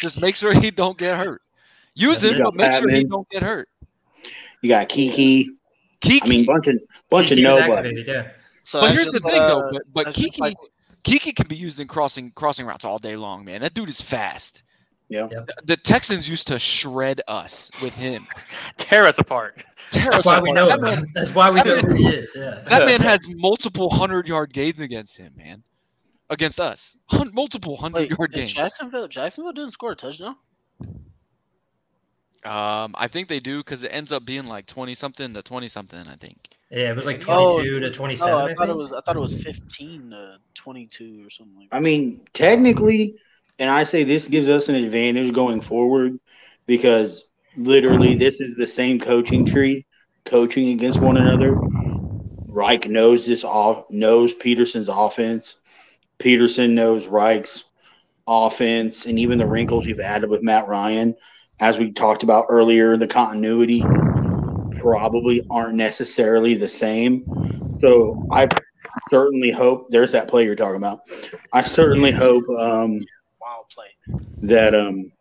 Just make sure he don't get hurt. Use him, but make sure he don't get hurt. You got Kiki. Kiki. I mean, bunch of bunch Kiki of was nobodies. yeah. So but that's here's the thing, uh, though. But, but Kiki, like- Kiki can be used in crossing crossing routes all day long, man. That dude is fast. Yeah. The- The Texans used to shred us with him. Tear us apart. Tear That's us why we know That him. man, That's why we that know man- who he is. Yeah. that man has multiple hundred yard gains against him, man. Against us, Hun- multiple hundred Wait, yard gains. games. Jacksonville Jacksonville didn't score a touchdown. Um, I think they do because it ends up being like twenty something to twenty something. I think. Yeah, it was like Oh, 22 to 27. Oh, I I thought it was I thought it was fifteen to twenty two or something like that. I mean, technically, and I say this gives us an advantage going forward because literally this is the same coaching tree, coaching against one another. Reich knows this off knows Pederson's offense. Pederson knows Reich's offense, and even the wrinkles you've added with Matt Ryan, as we talked about earlier, the continuity probably aren't necessarily the same. So I certainly hope there's that play you're talking about. I certainly hope um. That um,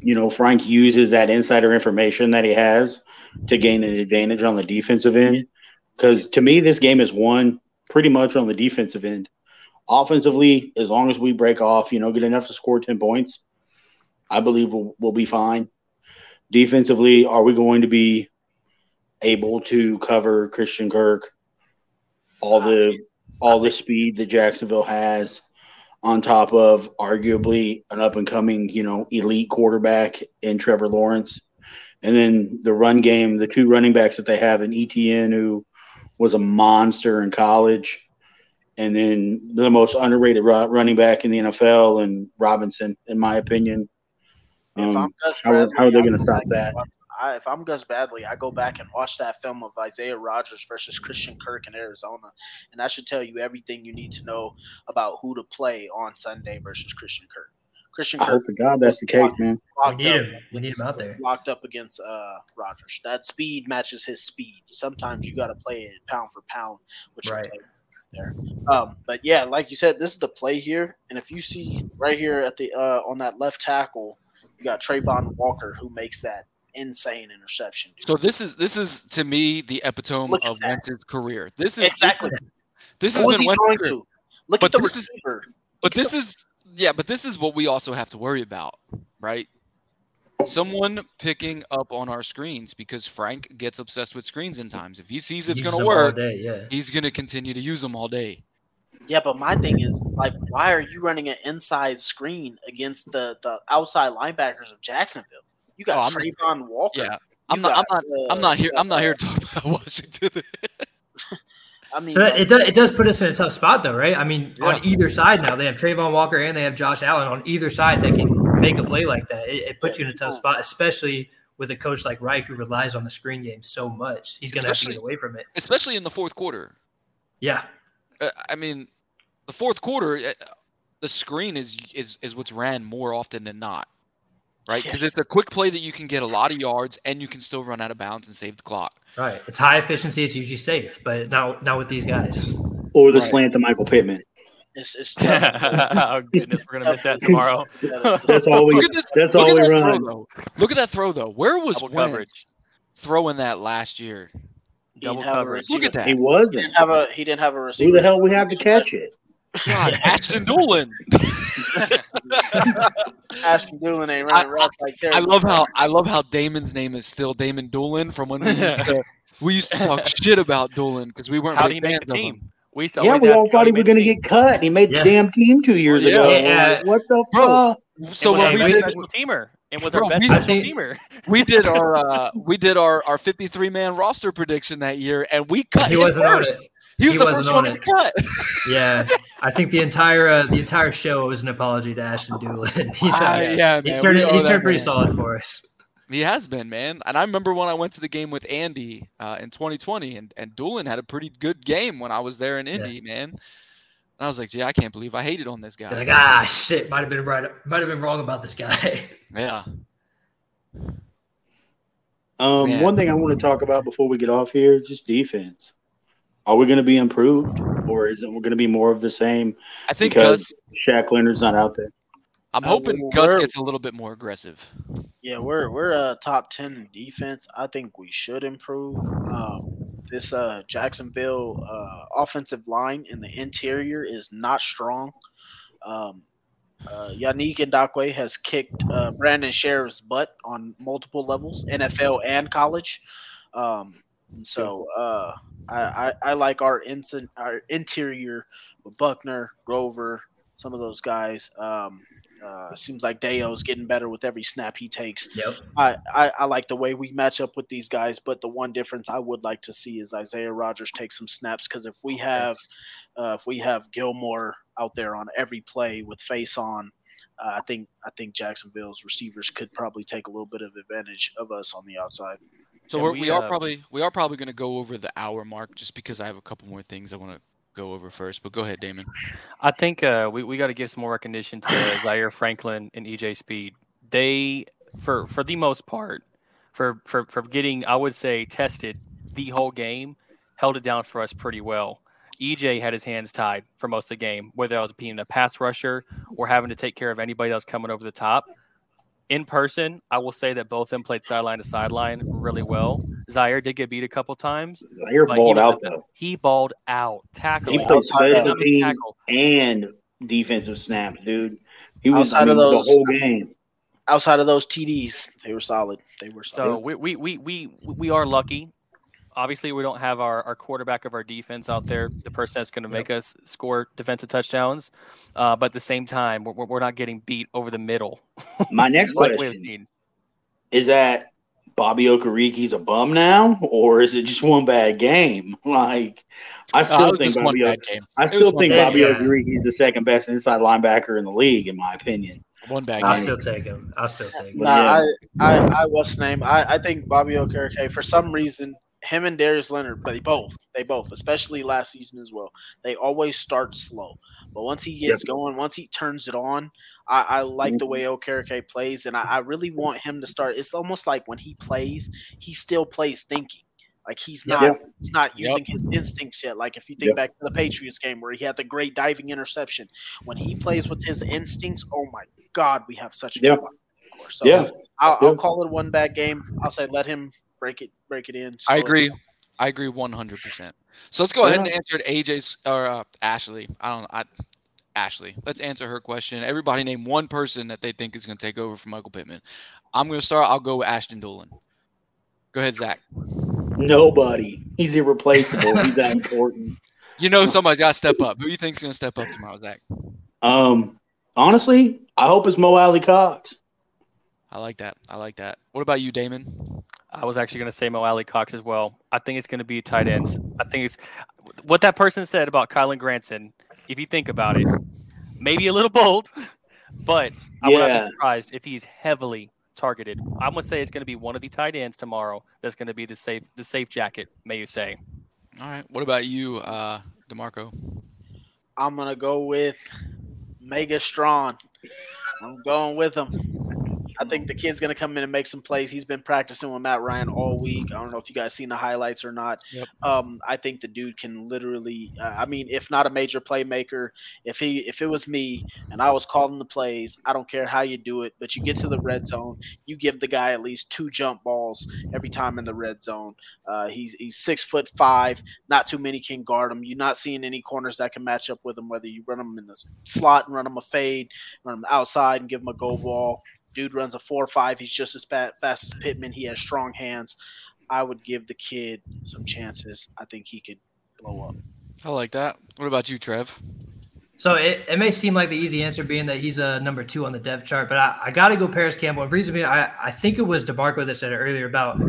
you know Frank uses that insider information that he has to gain an advantage on the defensive end. Because to me, this game is won pretty much on the defensive end. Offensively, as long as we break off, you know, get enough to score ten points, I believe we'll, we'll be fine. Defensively, are we going to be able to cover Christian Kirk? All the all the speed that Jacksonville has, on top of arguably an up and coming, you know, elite quarterback in Trevor Lawrence. And then the run game, the two running backs that they have in Etienne, who was a monster in college, and then the most underrated running back in the NFL, and Robinson, in my opinion. If Um, how, are- how are they going to stop that? And I, if I'm Gus Bradley, I go back and watch that film of Isaiah Rodgers versus Christian Kirk in Arizona, and that should tell you everything you need to know about who to play on Sunday versus Christian Kirk. Christian Kirk. I Kirk hope to God that's the case, man. We locked need him. We need him out there. Locked up against uh, Rodgers. That speed matches his speed. Sometimes you got to play it pound for pound, which Right. there. Um, but yeah, like you said, this is the play here, and if you see right here at the uh, on that left tackle, you got Travon Walker who makes that insane interception. dude. So this is this is to me the epitome Look of that. Wentz's career. This is Exactly. This has been he Wentz's career. to? Look But at the this is- receiver. But this is yeah, but this is what we also have to worry about, right? Someone picking up on our screens because Frank gets obsessed with screens in times. If he sees it's going to work, day, yeah. he's going to continue to use them all day. Yeah, but my thing is like, why are you running an inside screen against the the outside linebackers of Jacksonville? You got Oh, I'm- Travon Walker. Yeah. I'm not, I'm not, uh, I'm not here. I'm not here uh, to talk about Washington. I mean, So that, it does it does put us in a tough spot though, right? I mean, Yeah. on either side now they have Travon Walker and they have Josh Allen on either side that can make a play like that. It, it puts you in a tough spot, especially with a coach like Reich who relies on the screen game so much. He's gonna have to get away from it. Especially in the fourth quarter. Yeah, Uh, I mean, the fourth quarter, uh, the screen is is is what's ran more often than not, right? Because it's a quick play that you can get a lot of yards and you can still run out of bounds and save the clock. right. It's high efficiency. It's usually safe, but not not with these guys. Or the Right. slant to Michael Pittman. it's, it's tough. oh goodness, we're gonna miss that tomorrow. That's all we. Look at this. That's look all at we that run. throw. Look at that throw though. Where was Double Wentz coverage. throwing that last year? Double didn't have a coverage. Look at that. He He wasn't. didn't have a he didn't have a receiver. Who the hell we have to catch it? God, Ashton Dulin. Ashton Dulin ain't running I- routes like I love how I love how Damon's name is still Damon Doolin from when we used to, we used to talk shit about Dulin because we weren't How big did he make fans the of team? him. We used to Yeah, we all thought he was going to get cut. He made Yeah. the damn team two years Yeah. ago. Yeah. Like, what the Bro, fuck? So and when with we did best special teamer and with Bro, our best we- special teamer. we did our uh, we did our our 53 man roster prediction that year and we cut He him wasn't on first. it. He was He the wasn't first one on to it. cut. Yeah, I think the entire uh, the entire show was an apology to Ashton Dulin. He's uh, Ah, yeah, he's man, turned we he's turned pretty man. solid for us. He has been, man. And I remember when I went to the game with Andy uh, in 2020, and and Dulin had a pretty good game when I was there in Indy, man. And I was like, yeah, I can't believe I hated on this guy. You're like ah shit, might have been right, might have been wrong about this guy. yeah. Um, Man. one thing I want to talk about before we get off here, just defense. Are we going to be improved? or is it we're going to be more of the same? I think because Gus. Shaq Leonard's not out there. I'm Uh, hoping we're- Gus gets a little bit more aggressive. Yeah, we're we're a top ten in defense. I think we should improve. Um, this uh, Jacksonville uh, offensive line in the interior is not strong. Um, uh, Yannick Ngakoue has kicked uh, Brandon Scherff's butt on multiple levels, NFL and college. Um, and so uh, I, I, I like our, in- our interior with Buckner, Grover, some of those guys. Um, uh, seems like Dayo's getting better with every snap he takes. Yep. I, I, I like the way we match up with these guys, but the one difference I would like to see is Isaiah Rodgers take some snaps because if we have uh, if we have Gilmore out there on every play with face on, uh, I think I think Jacksonville's receivers could probably take a little bit of advantage of us on the outside. So we're, we, we are uh, probably we are probably going to go over the hour mark just because I have a couple more things I want to go over first. But go ahead, Damon. I think uh, we, we got to give some more recognition to Zaire Franklin and EJ Speed. They, for for the most part, for, for for getting I would say tested the whole game, held it down for us pretty well. EJ had his hands tied for most of the game, whether I was being a pass rusher or having to take care of anybody else coming over the top. In person, I will say that both of them played sideline to sideline really well. Zaire did get beat a couple times. Zaire balled out with- though. He balled out, Tackle. He played outside special teams tackle. and defensive snaps, dude. He was Outside of those- the whole game. Outside of those TDs, they were solid. They were solid. So we, we, we, we, we are lucky. Obviously, we don't have our, our quarterback of our defense out there, the person that's going to make us score defensive touchdowns. Uh, but at the same time, we're, we're we're not getting beat over the middle. My next like question is that Bobby Okereke's a bum now, or is it just one bad game? Like, I Uh, still it was think one Bobby. bad game. I still think bad Bobby game. Okereke's the second best inside linebacker in the league, in my opinion. One bad game. I'll still take him. I'll still take him. Nah, I, I, I what's name? I, I think Bobby Okereke, for some reason, him and Darius Leonard, they both, they both, especially last season as well. They always start slow, but once he gets going, once he turns it on, I, I like the mm-hmm. way Okereke plays, and I, I really want him to start. It's almost like when he plays, he still plays thinking. Like he's not, Yeah. he's not Yep. using his instincts yet. Like if you think Yep. back to the Patriots game where he had the great diving interception, when he plays with his instincts, oh my God, we have such a Yeah. good one. So Yeah. I'll, Yeah. I'll call it one bad game. I'll say let him break it, break it in. I agree. I agree 100%. So let's go ahead and answer it. AJ's or uh, Ashley. I don't know. I, Ashley. Let's answer her question. Everybody name one person that they think is going to take over from Michael Pittman. I'm going to start. I'll go with Ashton Dulin. Go ahead, Zach. Nobody. He's irreplaceable. He's that important. You know somebody's got to step up. Who do you think's going to step up tomorrow, Zach? Um, honestly, I hope it's Mo Alie-Cox. I like that. I like that. What about you, Damon? I was actually going to say Mo Alie-Cox as well. I think it's going to be tight ends. I think it's what that person said about Kylen Granson. If you think about it, maybe a little bold, but I would not Yeah. be surprised if he's heavily targeted. I'm going to say it's going to be one of the tight ends tomorrow. That's going to be the safe, the safe jacket, may you say? All right. What about you, uh, Demarco? I'm gonna go with Mike Strachan. I'm going with him. I think the kid's gonna come in and make some plays. He's been practicing with Matt Ryan all week. I don't know if you guys seen the highlights or not. Yep. Um, I think the dude can literally. Uh, I mean, if not a major playmaker, if he if it was me and I was calling the plays, I don't care how you do it, but you get to the red zone, you give the guy at least two jump balls every time in the red zone. Uh, he's he's six foot five. Not too many can guard him. You're not seeing any corners that can match up with him. Whether you run him in the slot and run him a fade, run him outside and give him a go ball. Dude runs a four or five. He's just as fast as Pittman. He has strong hands. I would give the kid some chances. I think he could blow up. I like that. What about you, Trev? So it, it may seem like the easy answer being that he's a number two on the depth chart, but I, I got to go Parris Campbell. And the reason being, I, I think it was DeMarco that said it earlier about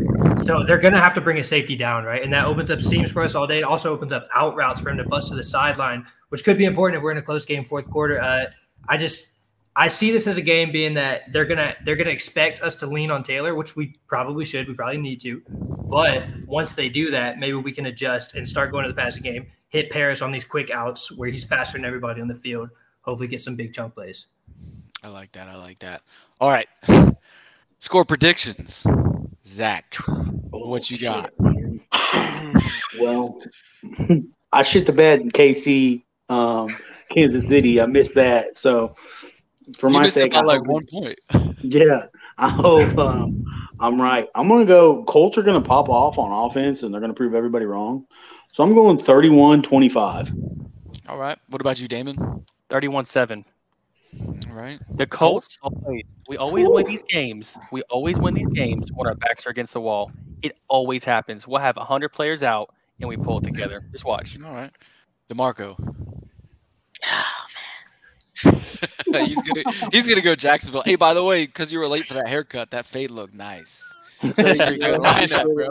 so they're going to have to bring a safety down, right? And that opens up seams for us all day. It also opens up out routes for him to bust to the sideline, which could be important if we're in a close game fourth quarter. Uh, I just I see this as a game being that they're gonna they're gonna expect us to lean on Taylor, which we probably should. We probably need to. But once they do that, maybe we can adjust and start going to the passing game. Hit Parris on these quick outs where he's faster than everybody on the field. Hopefully, get some big chunk plays. I like that. I like that. All right. Score predictions. Zach, what you got? Well, I shit the bed in KC, um, Kansas City. I missed that. So for You my sake, by I like hope- one point. yeah, I hope um, I'm right. I'm gonna go. Colts are gonna pop off on offense, and they're gonna prove everybody wrong. So I'm going 31-25. All right. What about you, Damon? 31-7. All right. The Colts always we always win these games. We always win these games when our backs are against the wall. It always happens. We'll have hundred players out and we pull it together. Just watch. All right. DeMarco. Oh, he's gonna he's gonna go Jacksonville. Hey, by the way, because you were late for that haircut, that fade looked nice. That's a good Very lineup, bro.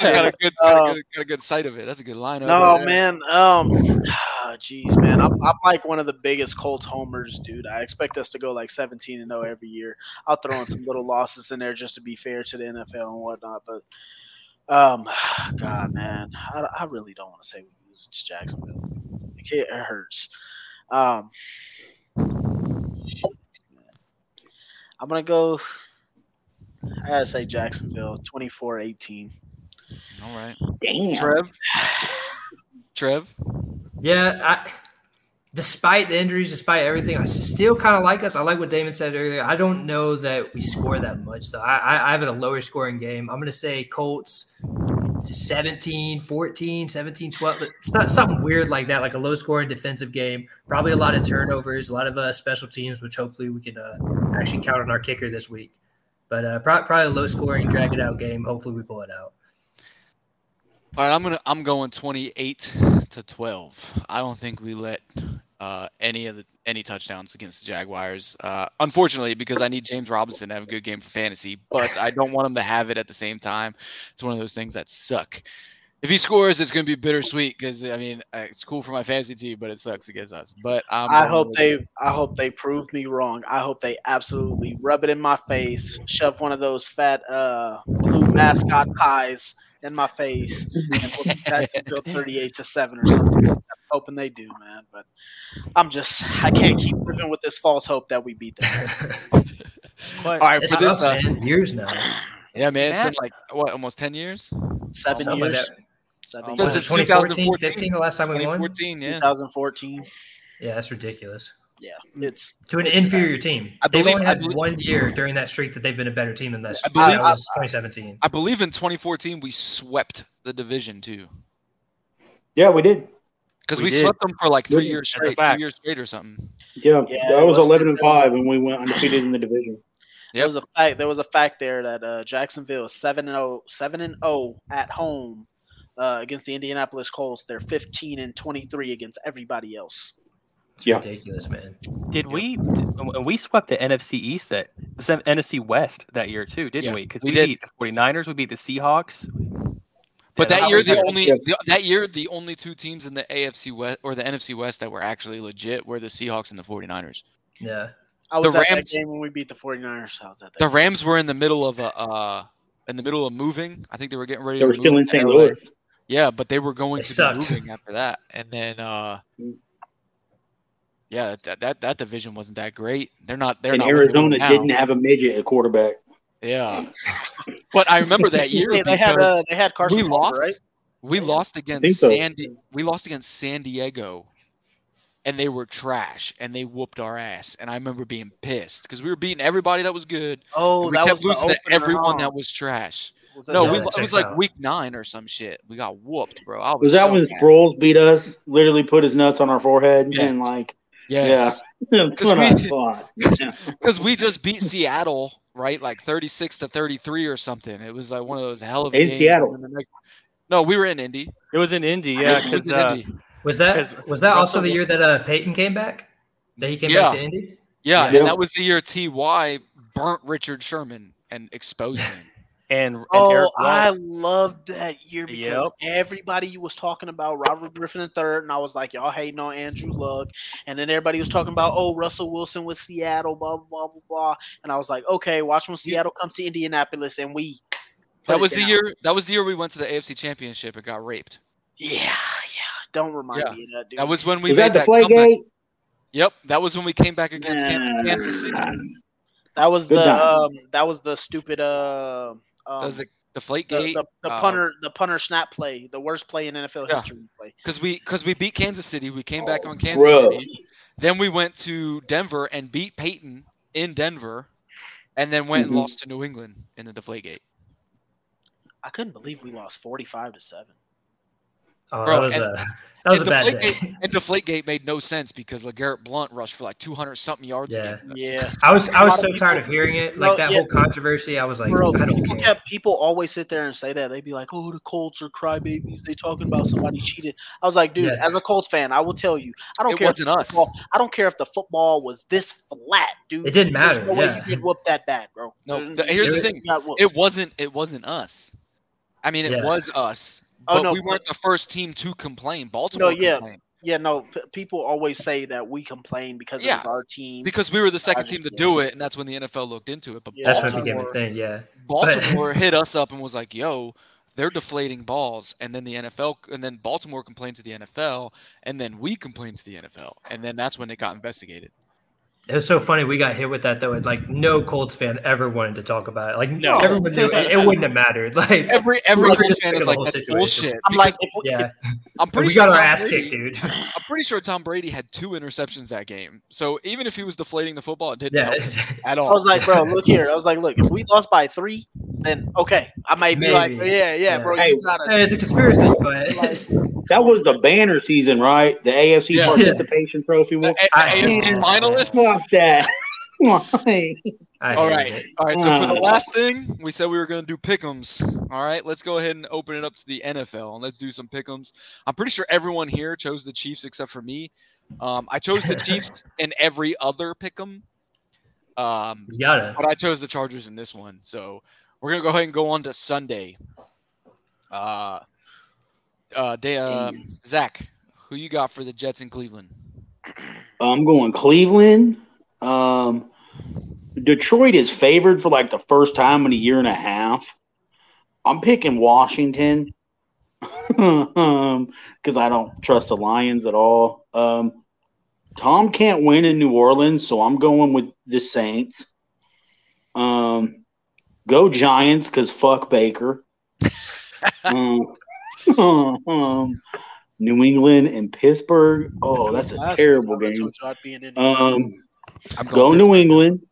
got a good, got a good, got a good sight of it. That's a good lineup. No, right man. Um, jeez, man. I'm, I'm like one of the biggest Colts homers, dude. I expect us to go like 17 and 0 every year. I'll throw in some little losses in there just to be fair to the NFL and whatnot. But, um, God, man, I, I really don't want to say we lose to Jacksonville. It, it hurts. Um, I'm gonna go. I gotta say Jacksonville, 24-18. All right. Damn. Trev. Trev. Yeah, I, despite the injuries, despite everything, I still kind of like us. I like what Damon said earlier. I don't know that we score that much, though. I, I, I have it a lower scoring game. I'm going to say Colts 17, 14, 17, 12, it's not something weird like that, like a low scoring defensive game. Probably a lot of turnovers, a lot of uh, special teams, which hopefully we can uh, actually count on our kicker this week. But uh, pro- probably a low scoring, drag it out game. Hopefully we pull it out. All right, I'm gonna I'm going 28 to 12. I don't think we let uh, any of the any touchdowns against the Jaguars. Uh, unfortunately, because I need James Robinson to have a good game for fantasy, but I don't want him to have it at the same time. It's one of those things that suck. If he scores, it's gonna be bittersweet because I mean uh, it's cool for my fantasy team, but it sucks against us. But I'm I hope they I hope they prove me wrong. I hope they absolutely rub it in my face, shove one of those fat uh blue mascot pies in my face, and put Jacksonville thirty-eight to seven or something. I'm hoping they do, man. But I'm just I can't keep living with this false hope that we beat them. All right, It's for this, tough, uh. Years now. yeah, man, it's been like what almost 10 years. Seven Something years. that. Seven Was years. it 2014, 15 the last time we won? 2014, yeah. 2014. Yeah, that's ridiculous. Yeah, it's To an it's inferior sad. team. I they've believe- only I had believe- one year during that streak that they've been a better team than this. I believe- that was 2017. I believe in 2014 we swept the division too. Yeah, we did. Because We we, did. swept them for like three years straight, two years straight or something. Yeah, Yeah, that was was- eleven and five, and we went undefeated in the division. There was a fact. There was a fact there that uh, Jacksonville is seven and 0, 7 and zero at home uh, against the Indianapolis Colts. They're fifteen and twenty three against everybody else. It's Yeah. ridiculous, man. Did we? And we swept the NFC East that the NFC West that year too, didn't Yeah, we? Because we we, did. beat the 49ers, we beat the Seahawks. But Yeah, that that year, the only the, that year the only two teams in the AFC West or the NFC West that were actually legit were the Seahawks and the 49ers. Yeah. I was The at Rams- that game when we beat the 49ers. I was at that. The game. Rams were in the middle of a uh, in the middle of moving. I think they were getting ready. They to were still move in to St. Louis. Yeah, but they were going They to sucked. be moving after that, and then uh, yeah, that, that that division wasn't that great. They're not. They're And not what Arizona didn't have a midget at quarterback. Yeah, but I remember that year They, they had because uh, they had Carson we Palmer, lost. right? We lost against think so. San. Di- we lost against San Diego, and they were trash, and they whooped our ass. And I remember being pissed because we were beating everybody that was good. Oh, we that kept was the losing to everyone that was trash. Was that No, we, it was like out. week nine or some shit. We got whooped, bro. I was, Was that so when mad. Sproles beat us? Literally put his nuts on our forehead Yes. and like, Yes. yeah, that's what I thought. because we just beat Seattle, right? Like thirty-six to thirty-three or something. It was like one of those hell of a In games. Seattle. And the next- No, we were in Indy. It was in Indy, yeah. It was Because in uh, Indy. Was that was that also the year that uh, Peyton came back? That he came Yeah. back to Indy? Yeah, Yeah. and that was the year Ty burnt Richard Sherman and exposed him. And, and Oh, Eric I loved that year because Yep. everybody was talking about Robert Griffin III, and I was like, y'all hating on Andrew Luck. And then everybody was talking about, oh, Russell Wilson with Seattle, blah, blah, blah, blah, blah. And I was like, okay, watch when Seattle comes to Indianapolis and we. That was the year. That was the year we went to the AFC Championship and got raped. Yeah, yeah. Don't remind Yeah. me of that, dude. That was when we was made that the that comeback. Playgate? Yep, that was when we came back against Kan- Kansas City. That was Good the um, that was the stupid uh, um, That was the Deflate The, gate. the, the uh, punter, the punter snap play, the worst play in NFL Yeah. history. Play. because we because we beat Kansas City. We came back on Kansas Bruh. City. Then we went to Denver and beat Peyton in Denver, and then went Mhm. and lost to New England in the Deflate gate. I couldn't believe we lost forty-five to seven. Oh, Bro, that was and- a that was a and bad Deflate day. Gate, and Deflate Gate made no sense because LeGarrette Blunt rushed for like 200 something yards. Yeah. Yeah, I was I was lot of so tired people- of hearing it. No, Like that yeah. whole controversy. I was like, bro. I don't People, care. kept, people always sit there and say that they'd be like, "Oh, the Colts are crybabies. They talking about somebody cheated." I was like, dude, Yeah. as a Colts fan, I will tell you, I don't It care. if wasn't the us. football- I don't care if the football was this flat, dude. It didn't There's matter, no way you get whooped that bad, bro. No, There's- the- here's the thing. It wasn't. It wasn't us. I mean, it Yeah. was us, Oh, but no, we weren't the first team to complain. Baltimore yeah. complained Yeah, no. P- people always say that we complain because it was our team. because we were the second team to do it, and that's when the NFL looked into it. But Yeah. That's when it became Baltimore, a thing. Yeah. Baltimore hit us up and was like, "Yo, they're deflating balls," and then the NFL, and then Baltimore complained to the NFL, and then we complained to the NFL, and then that's when it got investigated. It was so funny. We got hit with that though. and, Like no Colts fan ever wanted to talk about it. Like No. everyone knew it, it wouldn't have mattered. Like Every we every were Colts just fan is the like, whole "That's situation. bullshit." I'm like, if, we- yeah, I'm pretty we sure got our Tom ass Brady- kicked, dude. I'm pretty sure Tom Brady had two interceptions that game. So even if he was deflating the football, it didn't Yeah, help at all. I was like, bro, look here. I was like, look, if we lost by three, then okay, I might be like, yeah, yeah, Yeah. bro, Hey, you gotta. it's a conspiracy, but That was the banner season, right? The AFC Yeah. participation trophy. The Well, A- I- AFC Yeah. Finalists. fuck that. Why? I All hate right, it. all right. So for the Uh. last thing, we said we were going to do pick'ems. All right, let's go ahead and open it up to the NFL and let's do some pick'ems. I'm pretty sure everyone here chose the Chiefs except for me. Um, I chose the Chiefs in every other pick'em, um, You gotta. but I chose the Chargers in this one. So we're gonna go ahead and go on to Sunday. Uh, uh, day, um, Zach, who you got for the Jets in Cleveland? I'm going Cleveland. Um, Detroit is favored for like the first time in a year and a half. I'm picking Washington because I don't trust the Lions at all. Um, Tom can't win in New Orleans, so I'm going with the Saints. Um, go Giants because fuck Baker. um, um, New England and Pittsburgh. Oh, that's a terrible game. I'd be in Indiana. Um, I'm go going New England.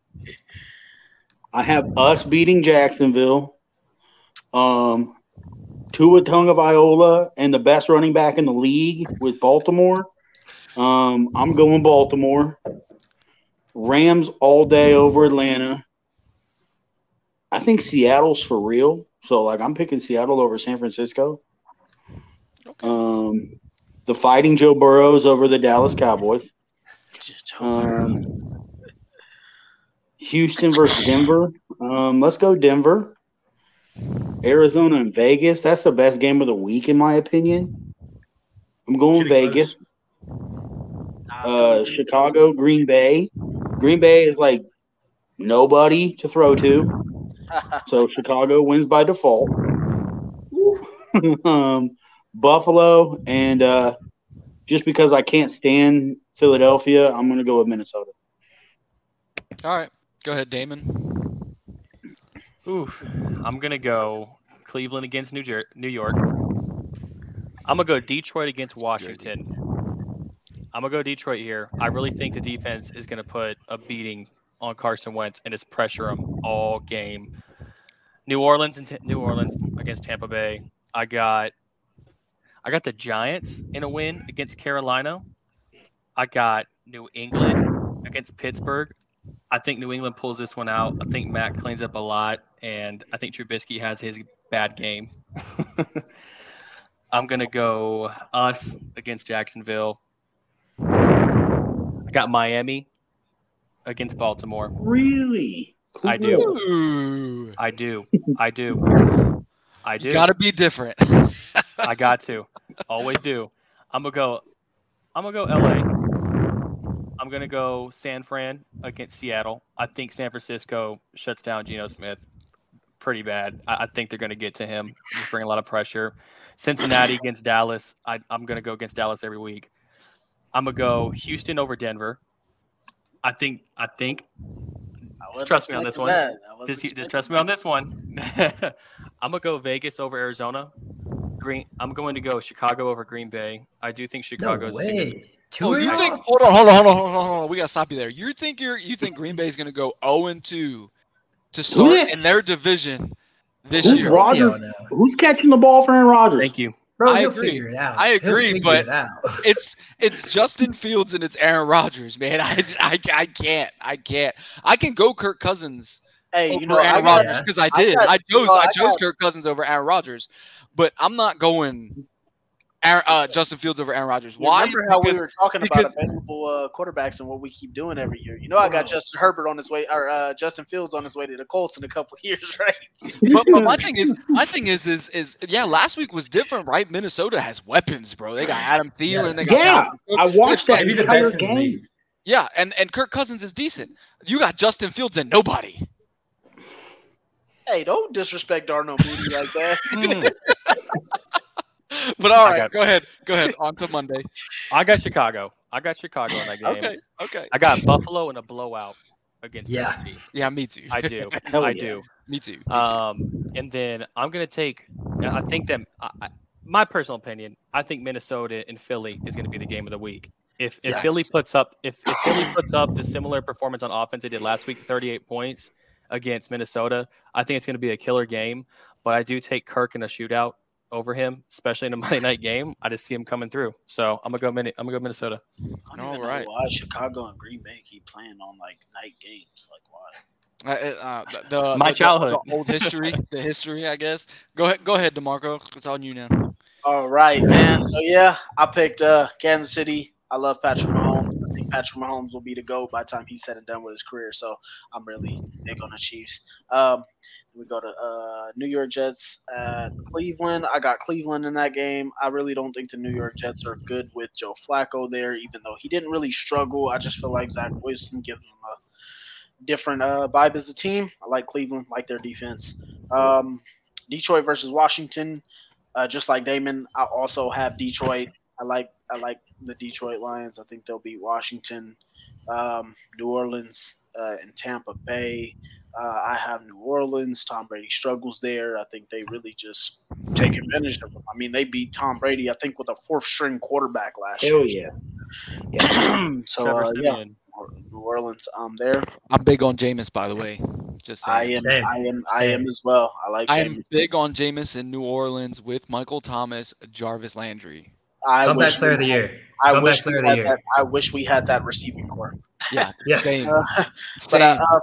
I have us beating Jacksonville. Um, Tua Viola and the best running back in the league with Baltimore. Um, I'm going Baltimore. Rams all day over Atlanta. I think Seattle's for real. So like I'm picking Seattle over San Francisco. Um, the fighting Joe Burrows over the Dallas Cowboys. Um, Houston versus Denver. Um, let's go Denver. Arizona and Vegas. That's the best game of the week, in my opinion. I'm going Should've. Vegas. Uh, Chicago, Green Bay. Green Bay is like nobody to throw to, so Chicago wins by default. um, Buffalo and uh, just because I can't stand Philadelphia, I'm going to go with Minnesota. All right, go ahead, Damon. Oof. I'm gonna go Cleveland against New Jer- New York. I'm gonna go Detroit against Washington. I'm gonna go Detroit here. I really think the defense is gonna put a beating on Carson Wentz and just pressure him all game. New Orleans and T- New Orleans against Tampa Bay. I got I got the Giants in a win against Carolina. I got New England against Pittsburgh. I think New England pulls this one out. I think Mac cleans up a lot, and I think Trubisky has his bad game. I'm gonna go us against Jacksonville. I got Miami against Baltimore. Really? I do. Ooh, I do. I do. I do. gotta be different. I got to. Always do. I'm gonna go. I'm gonna go LA. I'm gonna go San Fran against Seattle. I think San Francisco shuts down Geno Smith pretty bad. I, I think they're gonna get to him. Just bring a lot of pressure. Cincinnati against Dallas. I, I'm gonna go against Dallas every week. I'm gonna go Houston over Denver. I think I think trust me on this one. Just, just trust me on this one. I'm gonna go Vegas over Arizona. Green. I'm going to go Chicago over Green Bay. I do think Chicago's. No way. Oh, two Oh, in you think? Hold on, hold on, hold on, hold on, hold on. We gotta stop you there. You think you're you think Green Bay's gonna go 0 and 2 to start Yeah. in their division this Who's year? Rodgers? Who's catching the ball for Aaron Rodgers? Thank you. Bro, I agree. figure it out. I agree, but it it's it's Justin Fields and it's Aaron Rodgers, man. I, just- I, I can't, I can't. I can go Kirk Cousins Hey, over you know, I Aaron Rodgers because I I did. got- I, you chose know, I I chose got- Kirk Cousins over Aaron Rodgers, but I'm not going Aaron, uh, Justin Fields over Aaron Rodgers. You Why? Remember how we were talking because- about available uh, quarterbacks and what we keep doing every year? You know, I got Justin Herbert on his way, or uh, Justin Fields on his way to the Colts in a couple years, right? but, but my thing is, my thing is, is, is, yeah. Last week was different, right? Minnesota has weapons, bro. They got Adam Thielen. They got Yeah, I watched that Maybe the entire best game. Yeah, and and Kirk Cousins is decent. You got Justin Fields and nobody. Hey, don't disrespect Darnell Mooney like that. But all right, got- go ahead, go ahead. On to Monday. I got Chicago. I got Chicago in that game. Okay, okay. I got Buffalo in a blowout against Yeah. Tennessee. Yeah, me too. I do. Hell I yeah. do. me too. me too. Um, and then I'm gonna take. I think that I, I- my personal opinion. I think Minnesota and Philly is gonna be the game of the week. If if Yes. Philly puts up if, if Philly puts up the similar performance on offense they did last week, 38 points against Minnesota, I think it's gonna be a killer game. But I do take Kirk in a shootout over him, especially in a Monday night game. I just see him coming through. So I'm gonna go. Mini, I'm gonna go Minnesota. I don't All even right. know why Chicago and Green Bay keep playing on like night games. Like why? Uh, uh, the, the, My the- childhood. the old history, the history, I guess. Go ahead, go ahead, DeMarco. It's on you now. All right, man. So yeah, I picked uh, Kansas City. I love Patrick Mahomes. Patrick Mahomes will be the GOAT by the time he's said and done with his career. So I'm really big on the Chiefs. Um, we go to uh, New York Jets at Cleveland. I got Cleveland in that game. I really don't think the New York Jets are good with Joe Flacco there, even though he didn't really struggle. I just feel like Zach Wilson gives them a different uh, vibe as a team. I like Cleveland, like their defense. Um, Detroit versus Washington. Uh, just like Damon, I also have Detroit. I like I like the Detroit Lions. I think they'll beat Washington, um, New Orleans, uh, and Tampa Bay. Uh, I have New Orleans. Tom Brady struggles there. I think they really just take advantage of them. I mean, they beat Tom Brady, I think, with a fourth string quarterback last Hell year. yeah. so uh, yeah, New Orleans. Um, there. I'm big on Jameis, by the way. Just I am. Same. I am. I am as well. I like. I am big on Jameis in New Orleans with Michael Thomas, Jarvis Landry. I Comeback wish player we of the had- year. I Comeback wish we player of the year. that. I wish we had that receiving core. Yeah, Yeah. same, Uh, but same. uh, uh,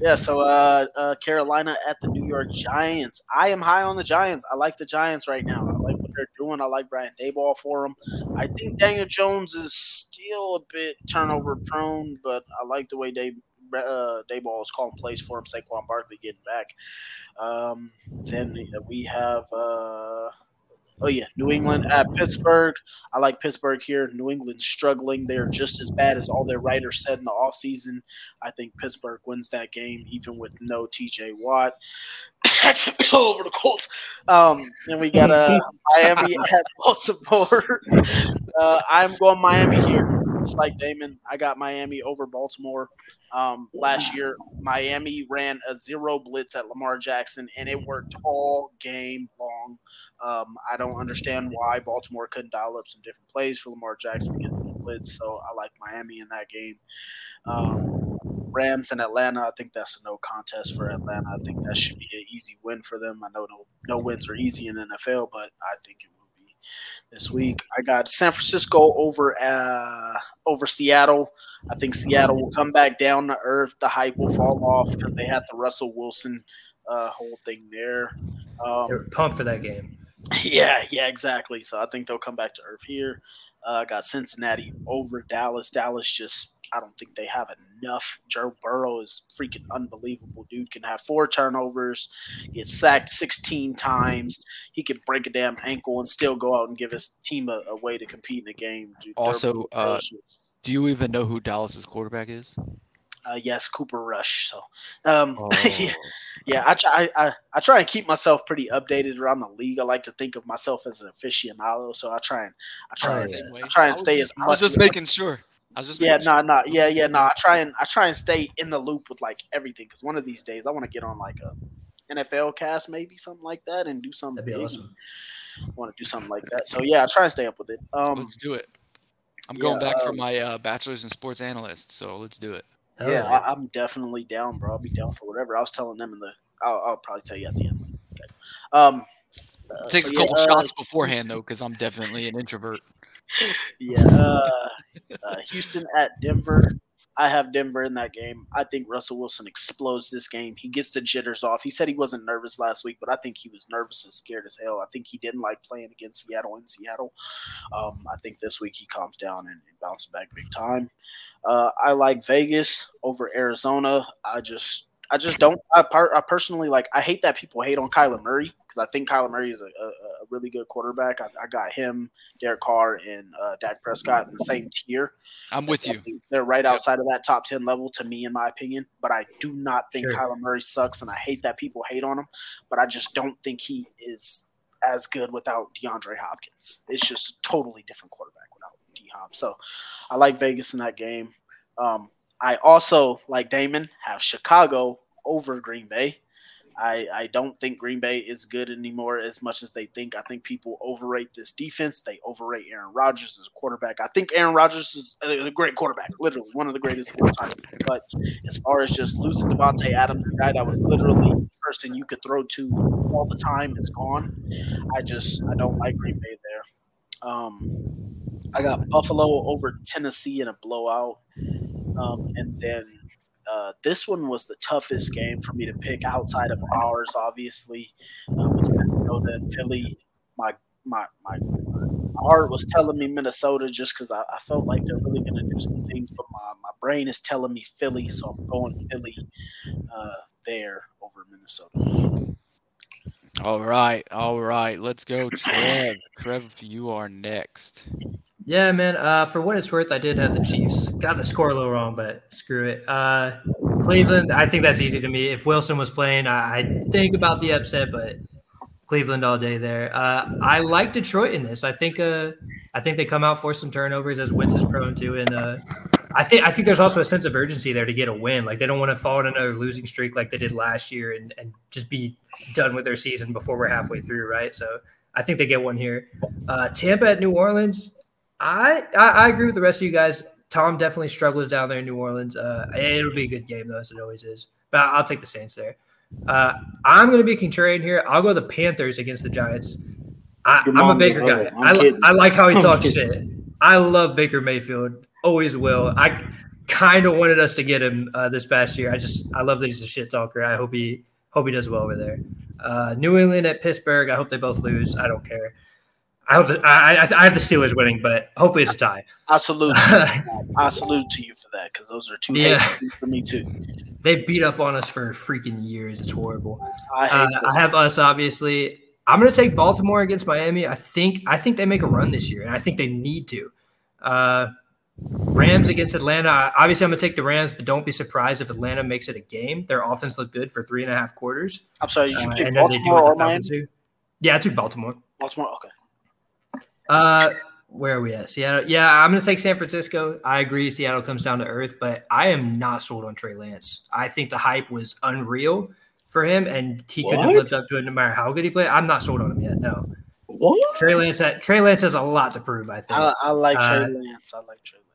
yeah, so uh, uh, Carolina at the New York Giants. I am high on the Giants. I like the Giants right now. I like what they're doing. I like Brian Daboll for them. I think Daniel Jones is still a bit turnover prone, but I like the way Day uh, Daboll is calling plays for him. Saquon Barkley getting back. Um, then we have. Uh, Oh yeah, New England at Pittsburgh. I like Pittsburgh here. New England's struggling. They're just as bad as all their writers said in the offseason. I think Pittsburgh wins that game, even with no TJ Watt. over the Colts. Um, and we got uh, Miami at Baltimore. Uh, I'm going Miami here. Just like Damon, I got Miami over Baltimore. Um, last year, Miami ran a zero blitz at Lamar Jackson, and it worked all game long. Um, I don't understand why Baltimore couldn't dial up some different plays for Lamar Jackson against the blitz. So I like Miami in that game. Um, Rams and Atlanta. I think that's a no contest for Atlanta. I think that should be an easy win for them. I know no no wins are easy in the NFL, but I think it this week. I got San Francisco over uh, over Seattle. I think Seattle will come back down to earth. The hype will fall off because they had the Russell Wilson uh, whole thing there. Um, They were pumped for that game. yeah, yeah, exactly. So I think they'll come back to earth here. Uh, got Cincinnati over Dallas. Dallas just, I don't think they have enough. Joe Burrow is freaking unbelievable. Dude can have four turnovers, get sacked 16 times. He could break a damn ankle and still go out and give his team a, a way to compete in the game. Dude, Also, uh, do you even know who Dallas's quarterback is? Uh, yes, Cooper Rush. So, um, Oh. yeah, yeah. I try, I, I try and keep myself pretty updated around the league. I like to think of myself as an aficionado, so I try and I try, I'm and. I try and was stay just- as I was much just making sure. I was just yeah, making no, no, yeah, yeah, no. I try and I try and stay in the loop with like everything because one of these days I want to get on like a NFL cast, maybe something like that, and do something That'd be big. awesome. Want to do something like that? So yeah, I try and stay up with it. Um, Let's do it. I'm yeah, going back for um, my uh, bachelor's in sports analyst, so let's do it. Hell yeah, I, I'm definitely down, bro. I'll be down for whatever. I was telling them in the. I'll, I'll probably tell you at the end. Okay. Um, uh, Take so a yeah, couple uh, shots beforehand though, because I'm definitely an introvert. Yeah, uh, uh, Houston at Denver. I have Denver in that game. I think Russell Wilson explodes this game. He gets the jitters off. He said he wasn't nervous last week, but I think he was nervous and scared as hell. I think he didn't like playing against Seattle in Seattle. Um, I think this week he calms down and, and bounces back big time. Uh, I like Vegas over Arizona. I just, I just don't. I, par- I personally like. I hate that people hate on Kyler Murray because I think Kyler Murray is a, a, a really good quarterback. I, I got him, Derek Carr, and uh, Dak Prescott in the same tier. I'm with you. They're right outside of that top 10 level to me, in my opinion. But I do not think Sure. Kyler Murray sucks, and I hate that people hate on him. But I just don't think he is as good without DeAndre Hopkins. It's just a totally different quarterback without D Hop. So I like Vegas in that game. Um, I also, like Damon, have Chicago over Green Bay. I, I don't think Green Bay is good anymore as much as they think. I think people overrate this defense. They overrate Aaron Rodgers as a quarterback. I think Aaron Rodgers is a great quarterback, literally one of the greatest of all time. But as far as just losing Davante Adams, a guy that was literally the person you could throw to all the time, is gone. I just I don't like Green Bay there. Um, I got Buffalo over Tennessee in a blowout, um, and then uh, this one was the toughest game for me to pick outside of ours. Obviously, uh, with Minnesota and Philly. My my my heart was telling me Minnesota just because I, I felt like they're really going to do some things, but my, my brain is telling me Philly, so I'm going Philly uh, there over Minnesota. All right, all right. Let's go, Trev. Trev, you are next. Yeah, man. Uh, for what it's worth, I did have the Chiefs. Got the score a little wrong, but screw it. Uh, Cleveland, I think that's easy to me. If Wilson was playing, I, I think about the upset, but Cleveland all day there. Uh, I like Detroit in this. I think. Uh, I think they come out for some turnovers as Wentz is prone to, and uh, I think I think there's also a sense of urgency there to get a win. Like they don't want to fall in another losing streak like they did last year and, and just be done with their season before we're halfway through, right? So I think they get one here. Uh, Tampa at New Orleans. I, I I agree with the rest of you guys. Tom definitely struggles down there in New Orleans. Uh, it'll be a good game though, as it always is. But I'll take the Saints there. Uh, I'm going to be contrarian here. I'll go the Panthers against the Giants. I, I'm a Baker guy. I. I like how he I'm talks kidding. shit. I love Baker Mayfield. Always will. I kind of wanted us to get him uh, this past year. I just I love that he's a shit talker. I hope he hope he does well over there. Uh, New England at Pittsburgh. I hope they both lose. I don't care. I hope that, I, I I have the Steelers winning, but hopefully it's a tie. I salute. I salute to you for that because those are two Yeah. for me too. They beat up on us for freaking years. It's horrible. I Uh. I have us obviously. I'm going to take Baltimore against Miami. I think I think they make a run this year, and I think they need to. Uh, Rams against Atlanta. Obviously, I'm going to take the Rams, but don't be surprised if Atlanta makes it a game. Their offense looked good for three and a half quarters. I'm sorry, you Uh, pick and then they do Baltimore or Miami? Yeah, I took Baltimore. Baltimore. Okay. Uh, where are we at? Seattle. Yeah, I'm going to take San Francisco. I agree. Seattle comes down to earth, but I am not sold on Trey Lance. I think the hype was unreal for him, and he couldn't have lived up to it no matter how good he played. I'm not sold on him yet. No. What? Trey Lance. Trey Lance has a lot to prove. I think. I, I like Uh, Trey Lance. I like Trey Lance.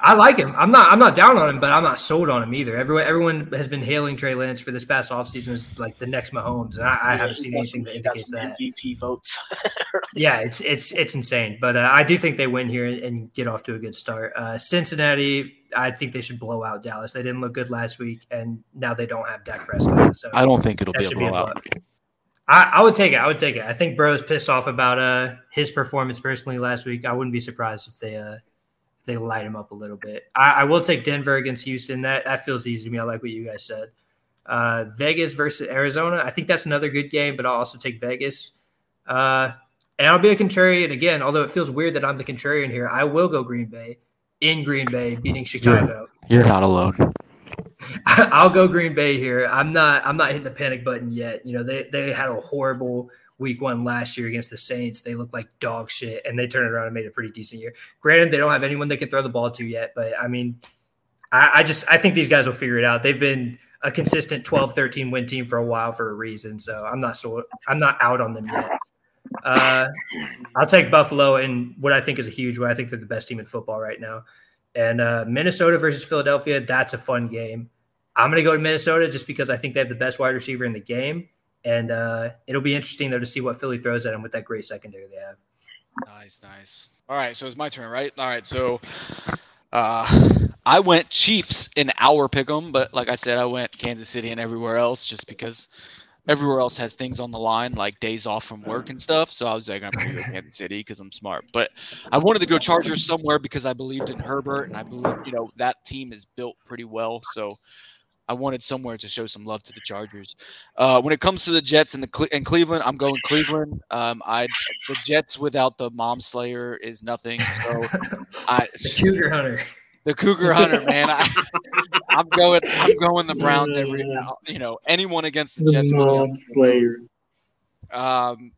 I like him. I'm not. I'm not down on him, but I'm not sold on him either. Everyone, everyone has been hailing Trey Lance for this past offseason as like the next Mahomes, and I, I haven't seen anything that indicates that. MVP votes. Yeah, it's it's it's insane, but uh, I do think they win here and, and get off to a good start. Uh, Cincinnati, I think they should blow out Dallas. They didn't look good last week, and now they don't have Dak Prescott. So I don't think it'll that be a should blowout. I, I would take it. I would take it. I think Bro's pissed off about uh his performance personally last week. I wouldn't be surprised if they uh if they light him up a little bit. I, I will take Denver against Houston. That that feels easy to me. I like what you guys said. Uh, Vegas versus Arizona. I think that's another good game, but I'll also take Vegas. Uh, and I'll be a contrarian again. Although it feels weird that I'm the contrarian here, I will go Green Bay in Green Bay, beating Chicago. You're not alone. I'll go Green Bay here. I'm not. I'm not hitting the panic button yet. You know, they they had a horrible week one last year against the Saints. They looked like dog shit, and they turned around and made a pretty decent year. Granted, they don't have anyone they can throw the ball to yet, but I mean, I, I just I think these guys will figure it out. They've been a consistent 12, 13 win team for a while for a reason. So I'm not so I'm not out on them yet. Uh, I'll take Buffalo and what I think is a huge one. I think they're the best team in football right now. And uh, Minnesota versus Philadelphia, that's a fun game. I'm going to go to Minnesota just because I think they have the best wide receiver in the game. And uh, it'll be interesting, though, to see what Philly throws at them with that great secondary they have. Nice, nice. All right, so it's my turn, right? All right, so uh, I went Chiefs in our pick 'em, but like I said, I went Kansas City and everywhere else just because everywhere else has things on the line, like days off from work and stuff. So I was like, I'm gonna go Kansas City because I'm smart. But I wanted to go Chargers somewhere because I believed in Herbert and I believe, you know, that team is built pretty well. So I wanted somewhere to show some love to the Chargers. Uh, when it comes to the Jets and the Cle- and Cleveland, I'm going Cleveland. Um, I the Jets without the Mom Slayer is nothing. So I the Cougar Hunter. The Cougar Hunter, man. I, I'm going. I'm going the Browns every. You know, anyone against the Jets. Mom Slayer. Um,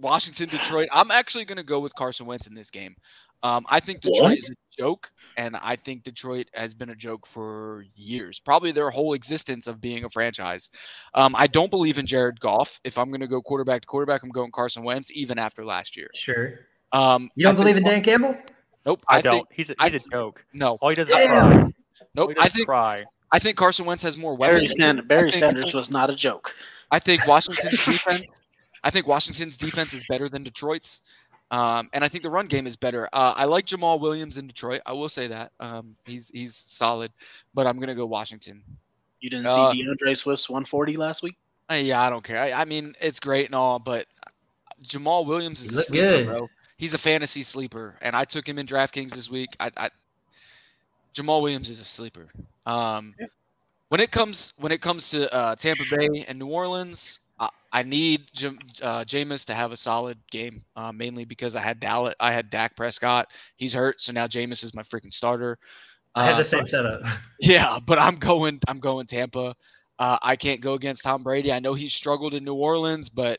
Washington, Detroit. I'm actually going to go with Carson Wentz in this game. Um, I think Detroit What? is a joke, and I think Detroit has been a joke for years, probably their whole existence of being a franchise. Um, I don't believe in Jared Goff. If I'm going to go quarterback to quarterback, I'm going Carson Wentz, even after last year. Sure. Um, You don't I believe in Dan Campbell? Nope. I, I, don't. think he's a, I he's a joke. no. All he does is cry. Nope. he I is think cry. I think Carson Wentz has more Barry, weapons. Sand- Barry think- Sanders was not a joke. I think Washington's defense. I think Washington's defense is better than Detroit's, um, and I think the run game is better. Uh, I like Jamaal Williams in Detroit. I will say that um, he's he's solid, but I'm gonna go Washington. You didn't Uh, see D'Andre Swift's 140 last week? Uh, yeah, I don't care. I, I mean, it's great and all, but Jamaal Williams is a sleeper, good. bro. He's a fantasy sleeper, and I took him in DraftKings this week. I, I Jamaal Williams is a sleeper. Um, when it comes when it comes to uh, Tampa Bay and New Orleans, I, I need Jam, uh, Jameis to have a solid game, uh, mainly because I had Dallas, I had Dak Prescott. He's hurt, so now Jameis is my freaking starter. I have Uh, the same setup. yeah, but I'm going. I'm going Tampa. Uh, I can't go against Tom Brady. I know he struggled in New Orleans, but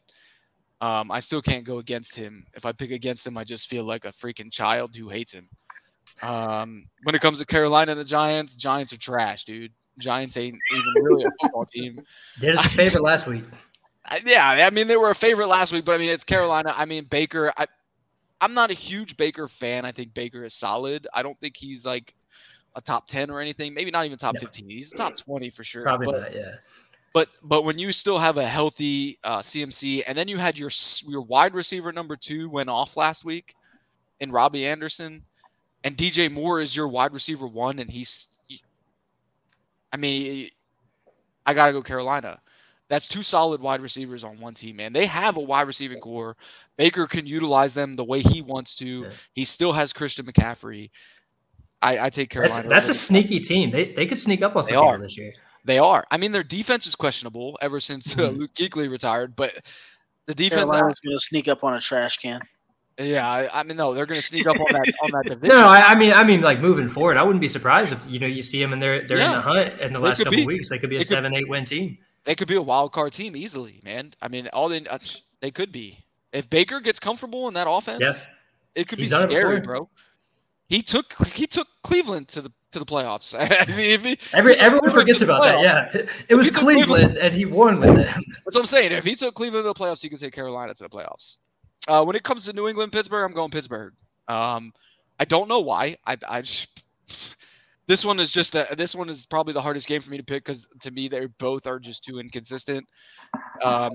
um, I still can't go against him. If I pick against him, I just feel like a freaking child who hates him. Um, when it comes to Carolina and the Giants, Giants are trash, dude. Giants ain't even really a football team. Did us a favor last week. Yeah, I mean they were a favorite last week, but I mean it's Carolina. I mean Baker. I, I'm not a huge Baker fan. I think Baker is solid. I don't think he's like a top ten or anything. Maybe not even top fifteen. He's top twenty for sure. Probably but, not, yeah. But but when you still have a healthy uh, CMC, and then you had your your wide receiver number two went off last week, in Robbie Anderson, and DJ Moore is your wide receiver one, and he's, I mean, I gotta go Carolina. That's two solid wide receivers on one team, man. They have a wide receiving core. Baker can utilize them the way he wants to. He still has Christian McCaffrey. I, I take That's, Carolina. that's over a sneaky team. They they could sneak up on They some are. people this year. They are. I mean, their defense is questionable ever since uh, Mhm. Luke Kuechly retired, but the defense. Carolina's going to sneak up on a trash can. Yeah, I, I mean, no, they're going to sneak up on that on that division. No, no, I, I mean, I mean, like moving forward, I wouldn't be surprised if you know you see them and they're they're in the hunt in the They last couple be. weeks. They could be a could- seven, eight win team. They could be a wild card team easily, man. I mean, all they uh, they could be. If Baker gets comfortable in that offense, it could He's be scary, bro. He took he took Cleveland to the to the playoffs. I mean, he- Every everyone forgets about that. Yeah, it was Cleveland, Cleveland- and he won with them. That's what I'm saying. If he took Cleveland to the playoffs, he could take Carolina to the playoffs. Uh, when it comes to New England, Pittsburgh, I'm going Pittsburgh. Um, I don't know why. I, I just, this one is just a, this one is probably the hardest game for me to pick because to me they both are just too inconsistent. Um,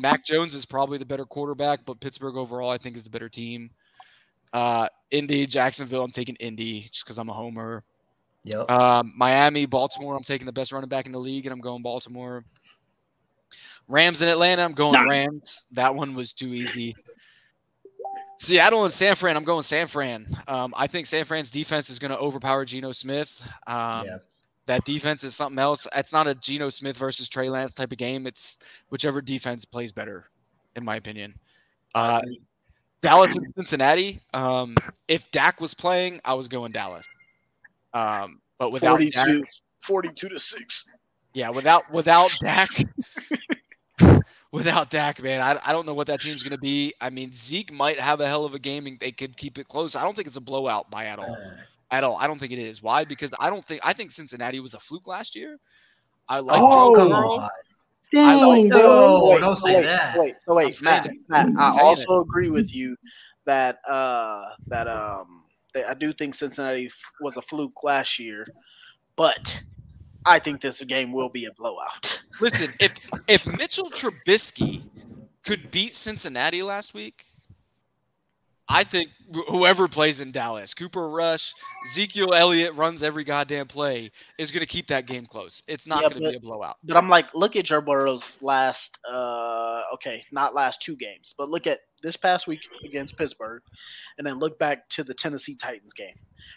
Mac Jones is probably the better quarterback, but Pittsburgh overall I think is the better team. Uh, Indy, Jacksonville, I'm taking Indy just because I'm a homer. Yep. Um, Miami, Baltimore, I'm taking the best running back in the league, and I'm going Baltimore. Rams in Atlanta, I'm going Nah. Rams. That one was too easy. Seattle and San Fran, I'm going San Fran. Um, I think San Fran's defense is going to overpower Geno Smith. Um, Yeah. That defense is something else. It's not a Geno Smith versus Trey Lance type of game. It's whichever defense plays better, in my opinion. Uh, Dallas and Cincinnati. Um, if Dak was playing, I was going Dallas. Um, but without 42, Dak, 42 to 6. yeah, without without Dak, without Dak, man. I, I don't know what that team's going to be. I mean, Zeke might have a hell of a game and they could keep it close. I don't think it's a blowout by at all. At all. I don't think it is. Why? Because I don't think I think Cincinnati was a fluke last year. I like Oh, Joe Burrow. on. Like Dang, bro. wait, don't so say wait, that. So wait, so wait, Matt. Matt, I'm I saying also agree with you that uh that um that I do think Cincinnati f- was a fluke last year, but I think this game will be a blowout. Listen, if if Mitchell Trubisky could beat Cincinnati last week, I think whoever plays in Dallas, Cooper Rush, Ezekiel Elliott runs every goddamn play, is going to keep that game close. It's not Yeah, going to be a blowout. But I'm like, look at Joe Burrow's last uh okay, not last two games, but look at this past week against Pittsburgh, and then look back to the Tennessee Titans game.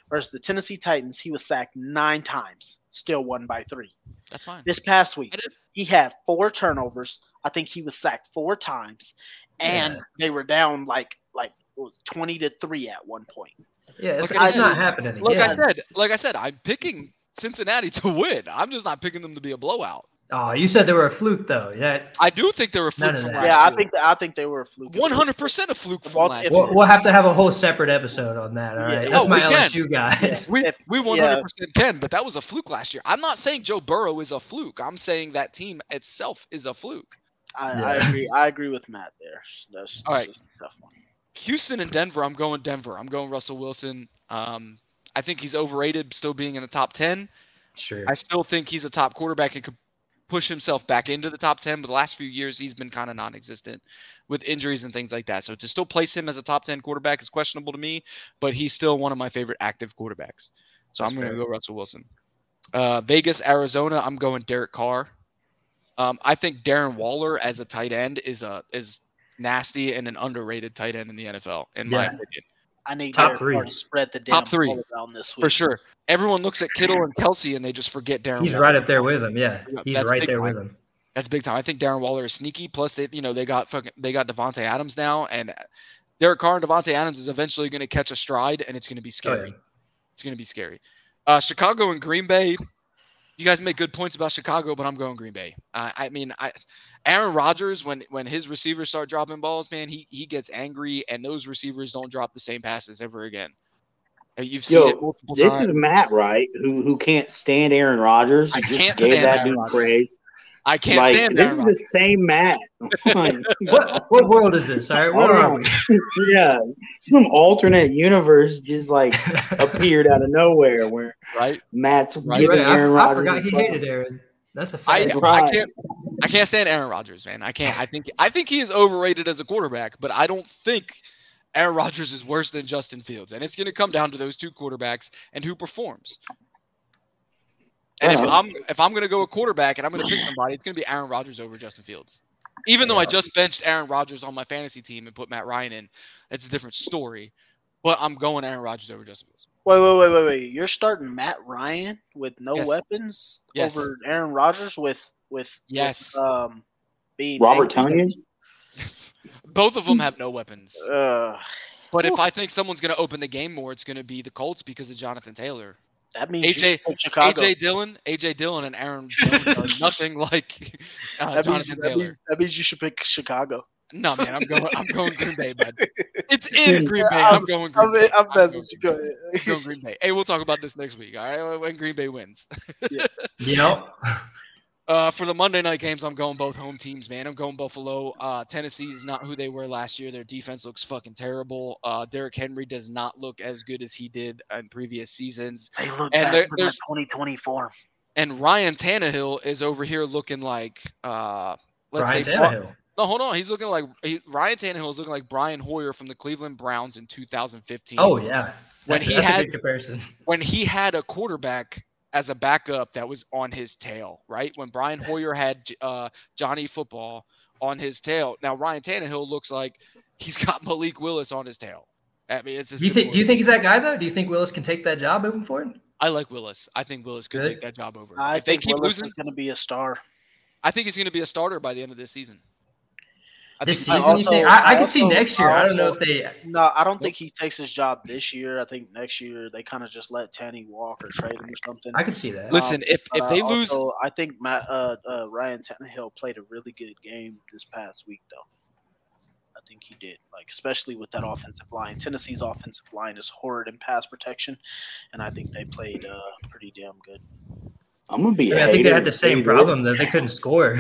Versus the Tennessee Titans, he was sacked nine times, still won by three. That's fine. This past week, he had four turnovers. I think he was sacked four times, and Yeah. they were down like like was twenty to three at one point. Yeah, it's, Like I it's not happening Like I said, like I said, I'm picking Cincinnati to win. I'm just not picking them to be a blowout. Oh, you said they were a fluke though. Yeah, I do think they were a fluke from last yeah, I think that I think they were a fluke. 100% a fluke from last we'll, we'll have to have a whole separate episode on that. All right, Yeah. that's Oh, my we can. LSU guys. We If- we 100% yeah. can, but that was a fluke last year. I'm not saying Joe Burrow is a fluke. I'm saying that team itself is a fluke. I, I agree. I agree with Matt there. That's, that's All right. just a tough one. Houston and Denver, I'm going Denver. I'm going Russell Wilson. Um, I think he's overrated, still being in the top 10. Sure. I still think he's a top quarterback and could push himself back into the top 10, but the last few years he's been kind of non existent with injuries and things like that. So to still place him as a top 10 quarterback is questionable to me, but he's still one of my favorite active quarterbacks. So That's I'm going to go Russell Wilson. Uh, Vegas, Arizona, I'm going Derek Carr. Um, I think Darren Waller as a tight end is a is nasty and an underrated tight end in the NFL, in my opinion. I need Top Derek three. To spread the damn Top three. ball around this week. For sure. Everyone looks at Kittle and Kelce and they just forget Darren He's Waller. right up there with him. Yeah, Yeah, he's that's right big there time. with him. That's big time. I think Darren Waller is sneaky. Plus, they you know they got fucking they got Davante Adams now, and Derek Carr and Davante Adams is eventually going to catch a stride, and it's going to be Oh, scary. yeah. It's going to be scary. Uh, Chicago and Green Bay. You guys make good points about Chicago, but I'm going Green Bay. Uh, I mean, I Aaron Rodgers when when his receivers start dropping balls, man, he he gets angry, and those receivers don't drop the same passes ever again. Uh, You've seen it multiple this times. is Matt, right? Who who can't stand Aaron Rodgers? I just can't gave stand that Aaron dude praise. I can't like, stand this Aaron is Rodgers. the same Matt. Like, What what world is this? All right, where are we? yeah, some alternate universe just like appeared out of nowhere where right? Matt's Right. giving Right, I, Aaron I Rodgers. forgot he hated Aaron. That's a fact. I Right. can't I can't stand Aaron Rodgers, man. I can't. I think I think he is overrated as a quarterback, but I don't think Aaron Rodgers is worse than Justin Fields. And it's going to come down to those two quarterbacks and who performs. And if I'm if I'm going to go a quarterback and I'm going to pick somebody, it's going to be Aaron Rodgers over Justin Fields. Even though I just benched Aaron Rodgers on my fantasy team and put Matt Ryan in, it's a different story. But I'm going Aaron Rodgers over Justin Fields. Wait, wait, wait, wait, wait. You're starting Matt Ryan with no Yes. weapons Yes. over Aaron Rodgers with with Yes. with, um being Robert angry. Tonyan. Both of them have no weapons. Uh, But if I think someone's going to open the game more, it's going to be the Colts because of Jonathan Taylor. that means AJ you should pick Chicago. AJ Dillon, AJ Dillon, and Aaron Jones are nothing like uh, that, means, Jonathan that, Taylor. means, that means you should pick Chicago. No man, I'm going. I'm going Green Bay, bud. It's in Green Bay. I'm- I'm going Green I'm, Bay. I'm I'm messing with you. Go ahead. going Green Bay. Hey, we'll talk about this next week. All right, when Green Bay wins. Yep. Uh, for the Monday night games, I'm going both home teams, man. I'm going Buffalo. Uh, Tennessee is not who they were last year. Their defense looks fucking terrible. Uh, Derrick Henry does not look as good as he did in previous seasons. They look And back there- to that there's- 2024. And Ryan Tannehill is over here looking like, uh, let's Ryan say, Tannehill. No, hold on. He's looking like he, Ryan Tannehill is looking like Brian Hoyer from the Cleveland Browns in 2015. Oh yeah. When That's, he that's had- a good comparison. when he had a quarterback as a backup that was on his tail, right? When Brian Hoyer had uh, Johnny Football on his tail. Now Ryan Tannehill looks like he's got Malik Willis on his tail. I mean, it's as Do you think? Do you think he's that guy though? Do you think Willis can take that job moving forward? I like Willis. I think Willis could Really? take that job over. I if they think keep Willis losing, is going to be a star. I think he's going to be a starter by the end of this season. I This think- season, you think? I, I can see next year. I don't know if they. No, I don't think he takes his job this year. I think next year they kind of just let Tanny walk or trade him or something. I can see that. Listen, if if Uh, they lose, also, I think Matt uh, uh, Ryan Tannehill played a really good game this past week, though. I think he did, like especially with that offensive line. Tennessee's offensive line is horrid in pass protection, and I think they played uh, pretty damn good. I'm gonna be. I, a I think they had the same this, problem that they couldn't score.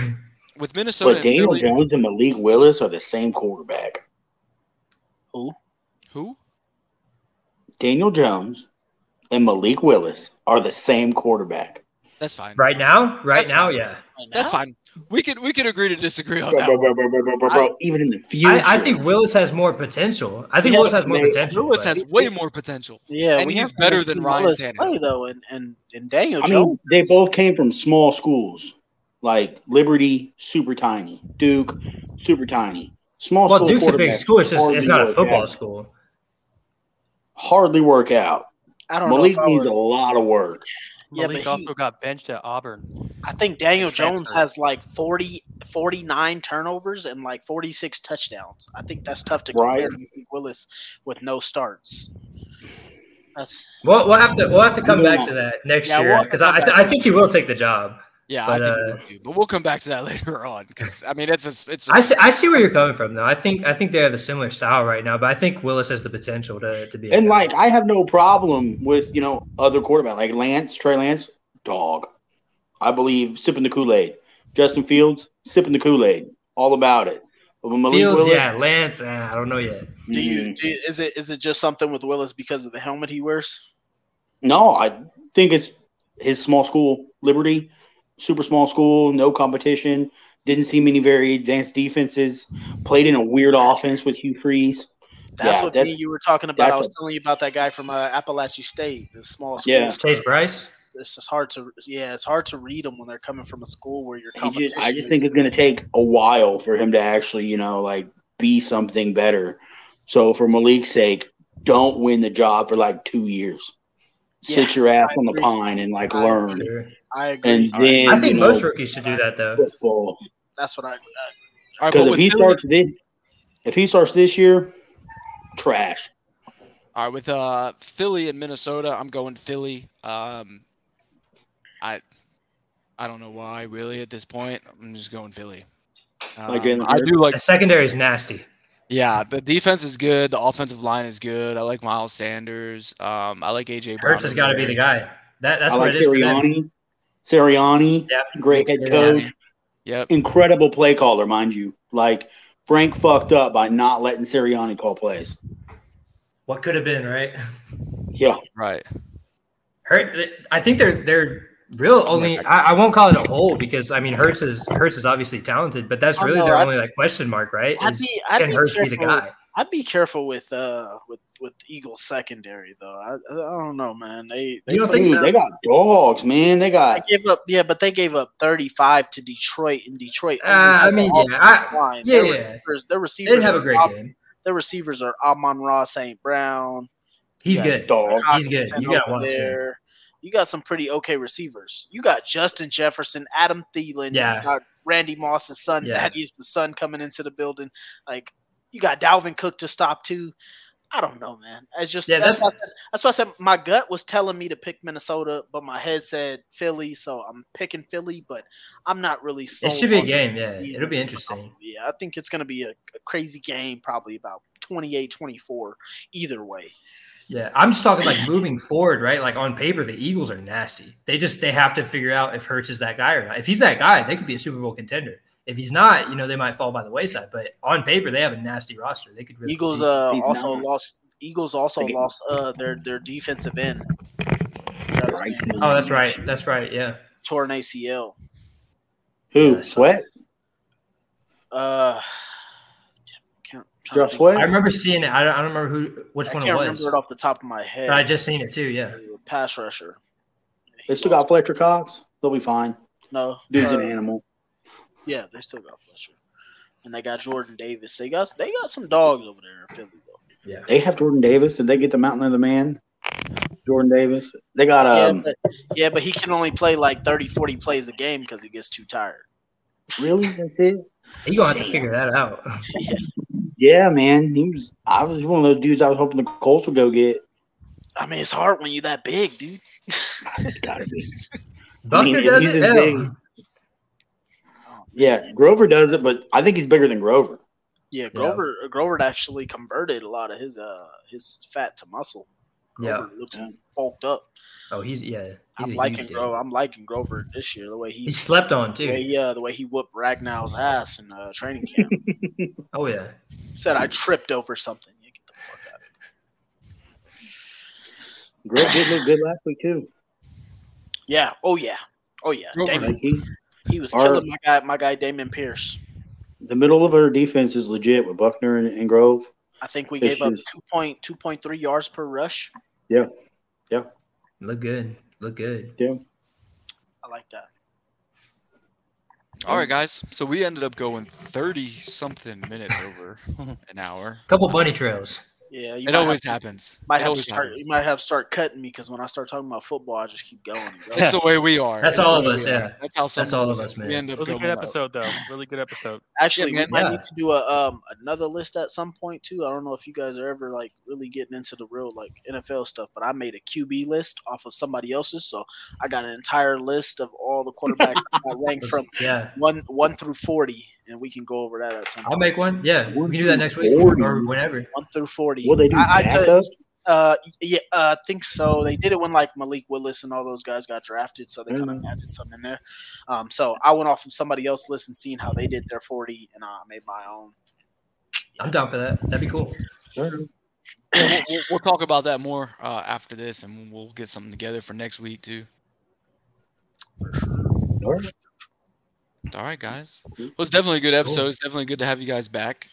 With Minnesota, But Daniel Philly, Jones and Malik Willis are the same quarterback. Who? who? Daniel Jones and Malik Willis are the same quarterback. That's fine. Right now, right That's now, fine. yeah. That's fine. We could we could agree to disagree on Bro, that. bro, one. bro, bro, bro, bro, bro, even in the future, I, I think Willis has more potential. I think Yeah, Willis has more man, potential. Willis but- has way more potential. Yeah, And we he's better than seen Ryan Willis Tannehill. play though, and and and Daniel I Jones. mean, they both came from small schools, like Liberty, super tiny, Duke, super tiny. Small well, school Duke's a big school. It's just it's not a football out. school. Hardly work out. I don't Malik know if I needs would, a lot of work. Yeah, Malik but also he- got benched at Auburn. I think Daniel Jones has like 40, 49 turnovers and like 46 touchdowns. I think that's tough to compare Right. to Malik Willis with no starts. That's Well, we'll have to we'll have to come Yeah. back to that next Yeah, year have to because come I, th- I think he will take the job. Yeah, But, I think uh, he would too. But we'll come back to that later on because I mean it's a it's. A, I see, I see where you're coming from though. I think I think they have a similar style right now, but I think Willis has the potential to, to be. a And guy. like, I have no problem with you know other quarterback like Lance, Trey Lance, dog. I believe sipping the Kool Aid. Justin Fields sipping the Kool Aid, all about it. Malik Fields, Willis, yeah, Lance, eh, I don't know yet. do you, mm, do you is it is it just something with Willis because of the helmet he wears? no, I think it's his small school, Liberty, super small school, no competition. Didn't see many very advanced defenses. Played in a weird offense with Hugh Freeze. That's Yeah, what that's- me and you were talking about. I was a- telling you about that guy from uh, Appalachian State, the small school. Yeah. Chase Brice. It's just hard to yeah, it's hard to read them when they're coming from a school where you're. competition. just, I just think it's going to take a while for him to actually, you know, like be something better. So for Malik's sake, don't win the job for like two years. Sit your ass on the pine and like I learn. Sure. I agree. And then I think you know, most rookies should do that though. football. That's what I. I Because but if he Philly- starts this, if he starts this year, trash. All right, with uh Philly and Minnesota, I'm going Philly. Um, I I don't know why really at this point. I'm just going Philly. Like Um, Jalen I do like The secondary is nasty. yeah, the defense is good. The offensive line is good. I like Miles Sanders. Um, I like AJ. Brown Hurts has got to be the guy. That that's I what like it is for them. Sirianni. Sirianni, Yeah. great head Sirianni. coach, Yep. incredible play caller, mind you. Like Frank fucked up by not letting Sirianni call plays. What could have been, right? Yeah, Right. Hurt. I think they're they're real only. I, I won't call it a hole because I mean Hurts is Hurts is obviously talented, but that's Oh, really no, their I'd- only like question mark, right? I'd Is be, I'd can be Hurts be the guy? I'd be careful with uh with with Eagles secondary though. I, I don't know, man. They they, You don't play- think so? they got dogs, man. They they got gave up yeah, but they gave up thirty five to Detroit and Detroit. Uh, I mean, yeah, offensive I- line. yeah, their receivers, their They receivers didn't have a are great Am- game. Their receivers are Amon-Ra, St. Brown. He's good. dog. He's good. You gotta over watch him. there. You got some pretty okay receivers. You got Justin Jefferson, Adam Thielen. Yeah. You got Randy Moss's son. Yeah. That is the son coming into the building. Like you got Dalvin Cook to stop too. I don't know, man. It's just Yeah, that's, that's- why I said, that's why I said my gut was telling me to pick Minnesota, but my head said Philly, so I'm picking Philly. But I'm not really. It should be a game. Yeah, it'll be interesting. Yeah, I think it's going to be a, a crazy game, probably about 28-24 either way. Yeah, I'm just talking like moving forward, right? Like on paper, the Eagles are nasty. They just they have to figure out if Hurts is that guy or not. If he's that guy, they could be a Super Bowl contender. If he's not, you know, they might fall by the wayside. But on paper, they have a nasty roster. They could really Eagles uh, also not. lost. Eagles also Again. lost uh, their their defensive end. Bryson. Oh, that's right. That's right. Yeah. Torn ACL. Who? Yeah, Sweat? Uh, can't, trying to Josh Sweat? I remember seeing it. I don't, I don't remember who which I one can't it was, remember it off the top of my head. but I just seen it too. Yeah. pass rusher. They still got Fletcher Cox. They'll be fine. No, Dude's uh, an animal. Yeah, they still got Fletcher, and they got Jordan Davis. They got they got some dogs over there in Philly though. Yeah. They have Jordan Davis. Did they get the mountain of the man? Jordan Davis. They got um. yeah, but, yeah, but he can only play like 30, 40 plays a game because he gets too tired. Really? That's it. He gonna have to figure that out. Yeah, man. He was. I was one of those dudes. I was hoping the Colts would go get. I mean, it's hard when you're that big, dude. Gotta be. Buckner if does it. As Hell. big- Yeah, Grover does it, but I think he's bigger than Grover. Yeah, Grover Grover actually converted a lot of his uh his fat to muscle. Yeah. Grover looks bulked up. Oh, he's yeah. He's I'm liking. Grover. I'm liking Grover this year. The way he He slept on the way too. he, uh, the way he whooped Ragnow's ass in uh, training camp. Oh yeah. Said I tripped over something. You get the fuck out of Grove did look good last week too. Yeah. Oh yeah. Oh yeah. Damon, Like he, he was Our- killing my guy. My guy Dameon Pierce. the middle of our defense is legit with Buckner and, and Grove. I think we It's gave up two point two point three yards per rush. Yeah, yeah, Look good. Look good. yeah. I like that. All right, guys. So we ended up going 30 something minutes over an hour. Couple bunny trails. Yeah, you It always have to- happens. Might It have to always start. happens. You might have to start cutting me because when I start talking about football, I just keep going. Going. That's the way we are. That's the all of us, yeah. That's how some That's all of us, We man. end It up was a going good out. episode, though. Really good episode. Actually, Yeah, we might yeah. need to do a um another list at some point too. I don't know if you guys are ever like really getting into the real like NFL stuff, but I made a QB list off of somebody else's, so I got an entire list of all the quarterbacks that I ranked from Yeah. one one through forty, and we can go over that at some. I'll point. make one. Yeah. We can do that through next week or whenever. one through forty. Will they do I, I took- Uh, yeah, uh, I think so. They did it when like Malik Willis and all those guys got drafted, so they kind of added some in there. Um, so I went off of somebody else list and seeing how they did their forty, and I made my own. I'm down for that. That'd be cool. Yeah, we'll, we'll, we'll talk about that more uh, after this, and we'll get something together for next week too. All right. All right, guys. Well, it's definitely a good episode. It's definitely good to have you guys back,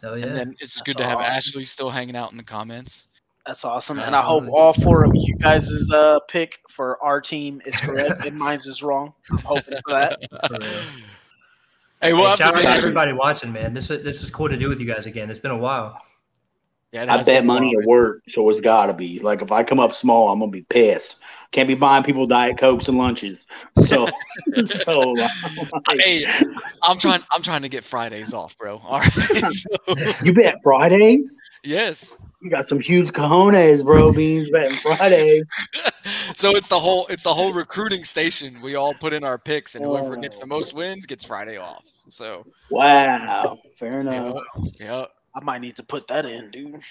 Hell yeah. and then it's That's good to have awesome. Ashley still hanging out in the comments. That's awesome, and I hope all four of you guys' uh pick for our team is correct and mine's is wrong. I'm hoping for that. For. Hey, we'll Hey, shout out to everybody watching, man. This is this is cool to do with you guys again. It's been a while. Yeah, I bet money at work, so it's got to be. Like if I come up small, I'm gonna be pissed. Can't be buying people diet cokes and lunches. So, so like, Hey, I'm trying. I'm trying to get Fridays off, bro. All right. So, you bet Fridays. yes. You got some huge cojones, bro. Beans betting Fridays. So it's the whole. It's the whole recruiting station. We all put in our picks, and whoever gets the oh. most wins gets Friday off. So, Wow, fair enough. yeah. I might need to put that in, dude.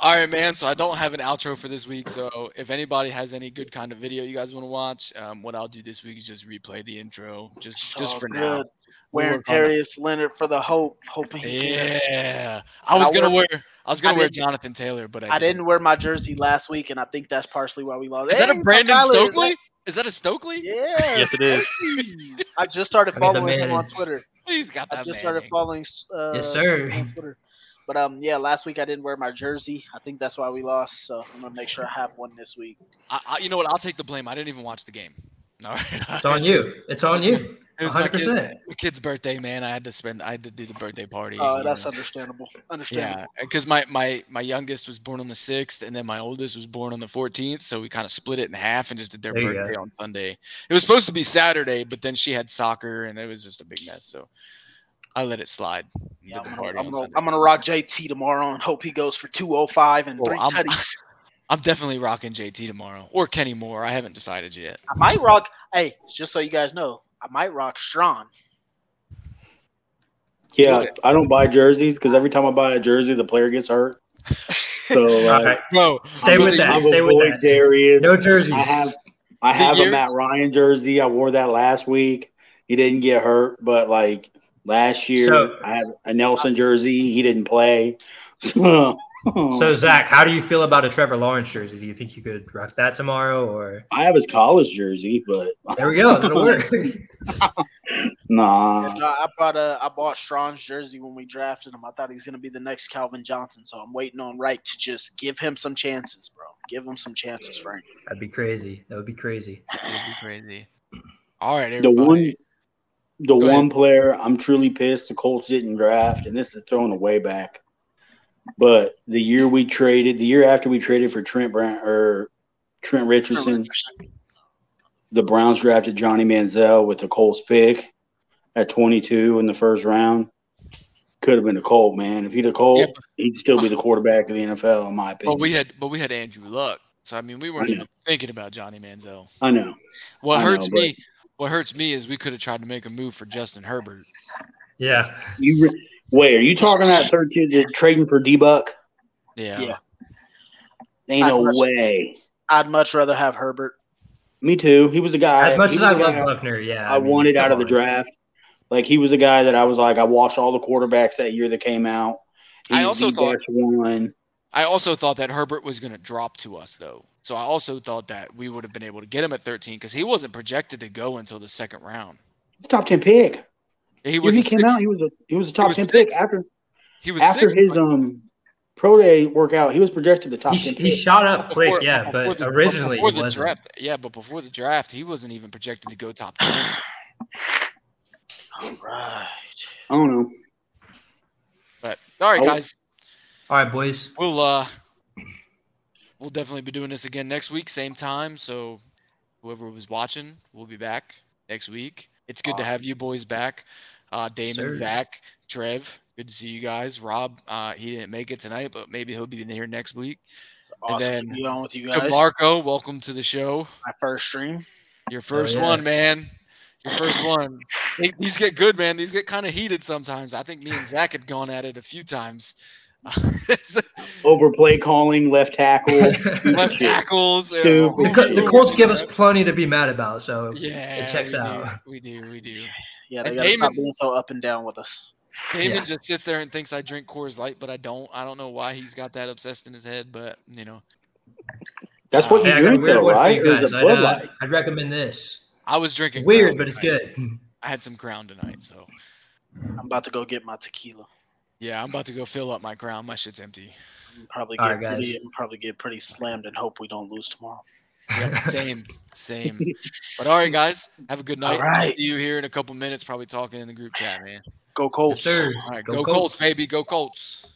All right, man. So I don't have an outro for this week. So if anybody has any good kind of video you guys want to watch, um, what I'll do this week is just replay the intro, just just So for now. Wearing work on. Darius Leonard for the hope, hoping he gets. Yeah, I was I gonna wore- wear. I was gonna I wear Jonathan Taylor, but I, I didn't wear my jersey last week, and I think that's partially why we lost. Is that a Hey, Brandon Tyler, is that- Is that a Stokley? Yeah. Yes, it is. I just started I got the following him on. Twitter. He's got I just man. started following. Uh, Yes, sir. on Twitter. But um, yeah, last week I didn't wear my jersey. I think that's why we lost. So I'm gonna make sure I have one this week. I, I, you know what? I'll take the blame. I didn't even watch the game. All right. It's on you. It's on you. It was my, 100%. my kid's birthday, man. I had to spend. I had to do the birthday party. Oh, you that's know. understandable. Yeah, because my, my my youngest was born on the sixth, and then my oldest was born on the fourteenth. So we kind of split it in half and just did their There birthday on Sunday. It was supposed to be Saturday, but then she had soccer, and it was just a big mess. So I let it slide. Yeah, I'm gonna, I'm, gonna, I'm gonna rock JT tomorrow and hope he goes for 205 and Oh, three I'm- tutties. I'm definitely rocking JT tomorrow or Kenny Moore. I haven't decided yet. I might rock. Hey, just so you guys know, I might rock Strachan. Yeah, I don't buy jerseys because every time I buy a jersey, the player gets hurt. So, like, right. Bro, Stay I'm with really- that. I've Stay with that. Darius. No jerseys. I have I have a Matt Ryan jersey. I wore that last week. He didn't get hurt, but like last year, So- I had a Nelson jersey. He didn't play. So, Hmm. So Zach, how do you feel about a Trevor Lawrence jersey? Do you think you could rock that tomorrow, or I have his college jersey, but there we go, that'll work. nah. No, I bought a I bought Strachan's jersey when we drafted him. I thought he was gonna be the next Calvin Johnson, so I'm waiting on Reich to just give him some chances, bro. Give him some chances, Frank. That'd be crazy. That would be crazy. It'd be crazy. All right, The one, the Go ahead. one player I'm truly pissed the Colts didn't draft, and this is thrown away back. But the year we traded, the year after we traded for Trent Brown or Trent Richardson, the Browns drafted Johnny Manziel with the Colts pick. at 22 in the first round. Could have been a Colt, man. If he'd a Colt, Yeah, he'd still be the quarterback of the NFL, in my opinion. But we had but we had Andrew Luck. So I mean we weren't even thinking about Johnny Manziel. I know. What I know, hurts but- me what hurts me is we could have tried to make a move for Justin Herbert. Yeah. You re- wait, are you talking that 13 the trading for D Buck? Yeah. Yeah. Ain't I'd no much- way. I'd much rather have Herbert. Me too. He was a guy. As much as was I a love guy Buckner, yeah. I, mean, wanted out come of the draft. Like he was a guy that I was like, I watched all the quarterbacks that year that came out. I also thought- one. I also thought that Herbert was going to drop to us, though. So I also thought that we would have been able to get him at 13 because he wasn't projected to go until the second round. He's a top ten pick. He was he came six- out. He was a he was a top was ten six. pick after he was after six, his but um pro day workout. He was projected to top He, ten. he pick. shot up quick, before- yeah, but the- originally before he the wasn't. draft, yeah, but before the draft, he wasn't even projected to go top 10. All right. I don't know. But all right, Oh. guys, All right, boys. we'll uh, we'll definitely be doing this again next week, same time. So whoever was watching, we'll be back next week. It's good to have you boys back. Uh, Damon, Sir. Zach, Trev, good to see you guys. Rob, uh, he didn't make it tonight, but maybe he'll be here next week. Awesome then to be on with you To. Marco, welcome to the show. My first stream. Your first yeah. one, man. Your first one. They- these get good, man. These get kind of heated sometimes. I think me and Zach had gone at it a few times. Overplay calling, left tackle, Left tackles. The, Co- the Colts give us plenty to be mad about, so Yeah, it checks we out. Do. We do. We do. Yeah, they And gotta stop being so up and down with us. Damon Yeah. just sits there and thinks I drink Coors Light, but I don't. I don't know why he's got that obsessed in his head, but you know, That's what you Hey, drink, though, right? Guys, I'd, Bud uh, Light. I'd recommend this. I was drinking. Weird, but it's tonight. good. I had some Crown tonight, so I'm about to go get my tequila. yeah, I'm about to go fill up my Crown. My shit's empty. I'm probably get right, pretty, I'm probably get pretty slammed and hope we don't lose tomorrow. Yep, same, same. But all right, guys, have a good night. All right. See you here in a couple minutes. Probably talking in the group chat, man. Go Yes, Colts. sir. All right, Go go, Colts. Colts. baby, go Colts.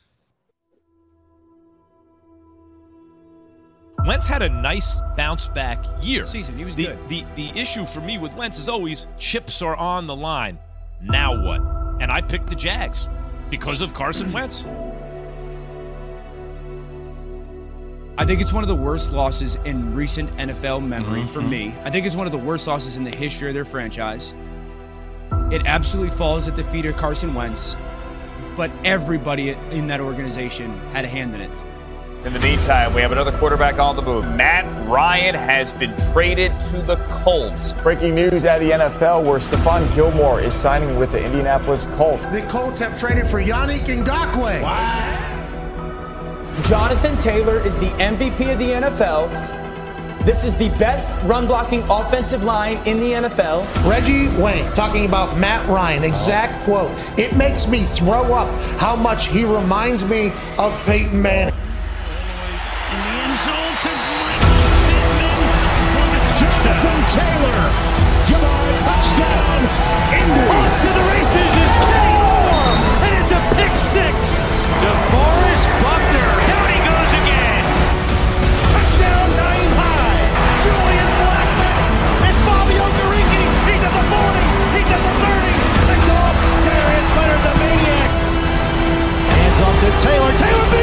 Wentz had a nice bounce back year. Season, he was the, good. The the issue for me with Wentz is always chips are on the line. Now what? And I picked the Jags because of Carson Wentz. I think it's one of the worst losses in recent NFL memory for mm-hmm. me. I think it's one of the worst losses in the history of their franchise. It absolutely falls at the feet of Carson Wentz, but everybody in that organization had a hand in it. In the meantime, we have another quarterback on the move. Matt Ryan has been traded to the Colts. Breaking news out of the NFL where Stephon Gilmore is signing with the Indianapolis Colts. The Colts have traded for Yannick Ngakoue. Jonathan Taylor is the MVP of the NFL. This is the best run blocking offensive line in the NFL. Reggie Wayne talking about Matt Ryan, exact quote. It makes me throw up how much he reminds me of Peyton Manning. Taylor. Touchdown. Off to the races is Kenny Moore. And it's a pick six. DeForest. to Taylor. Taylor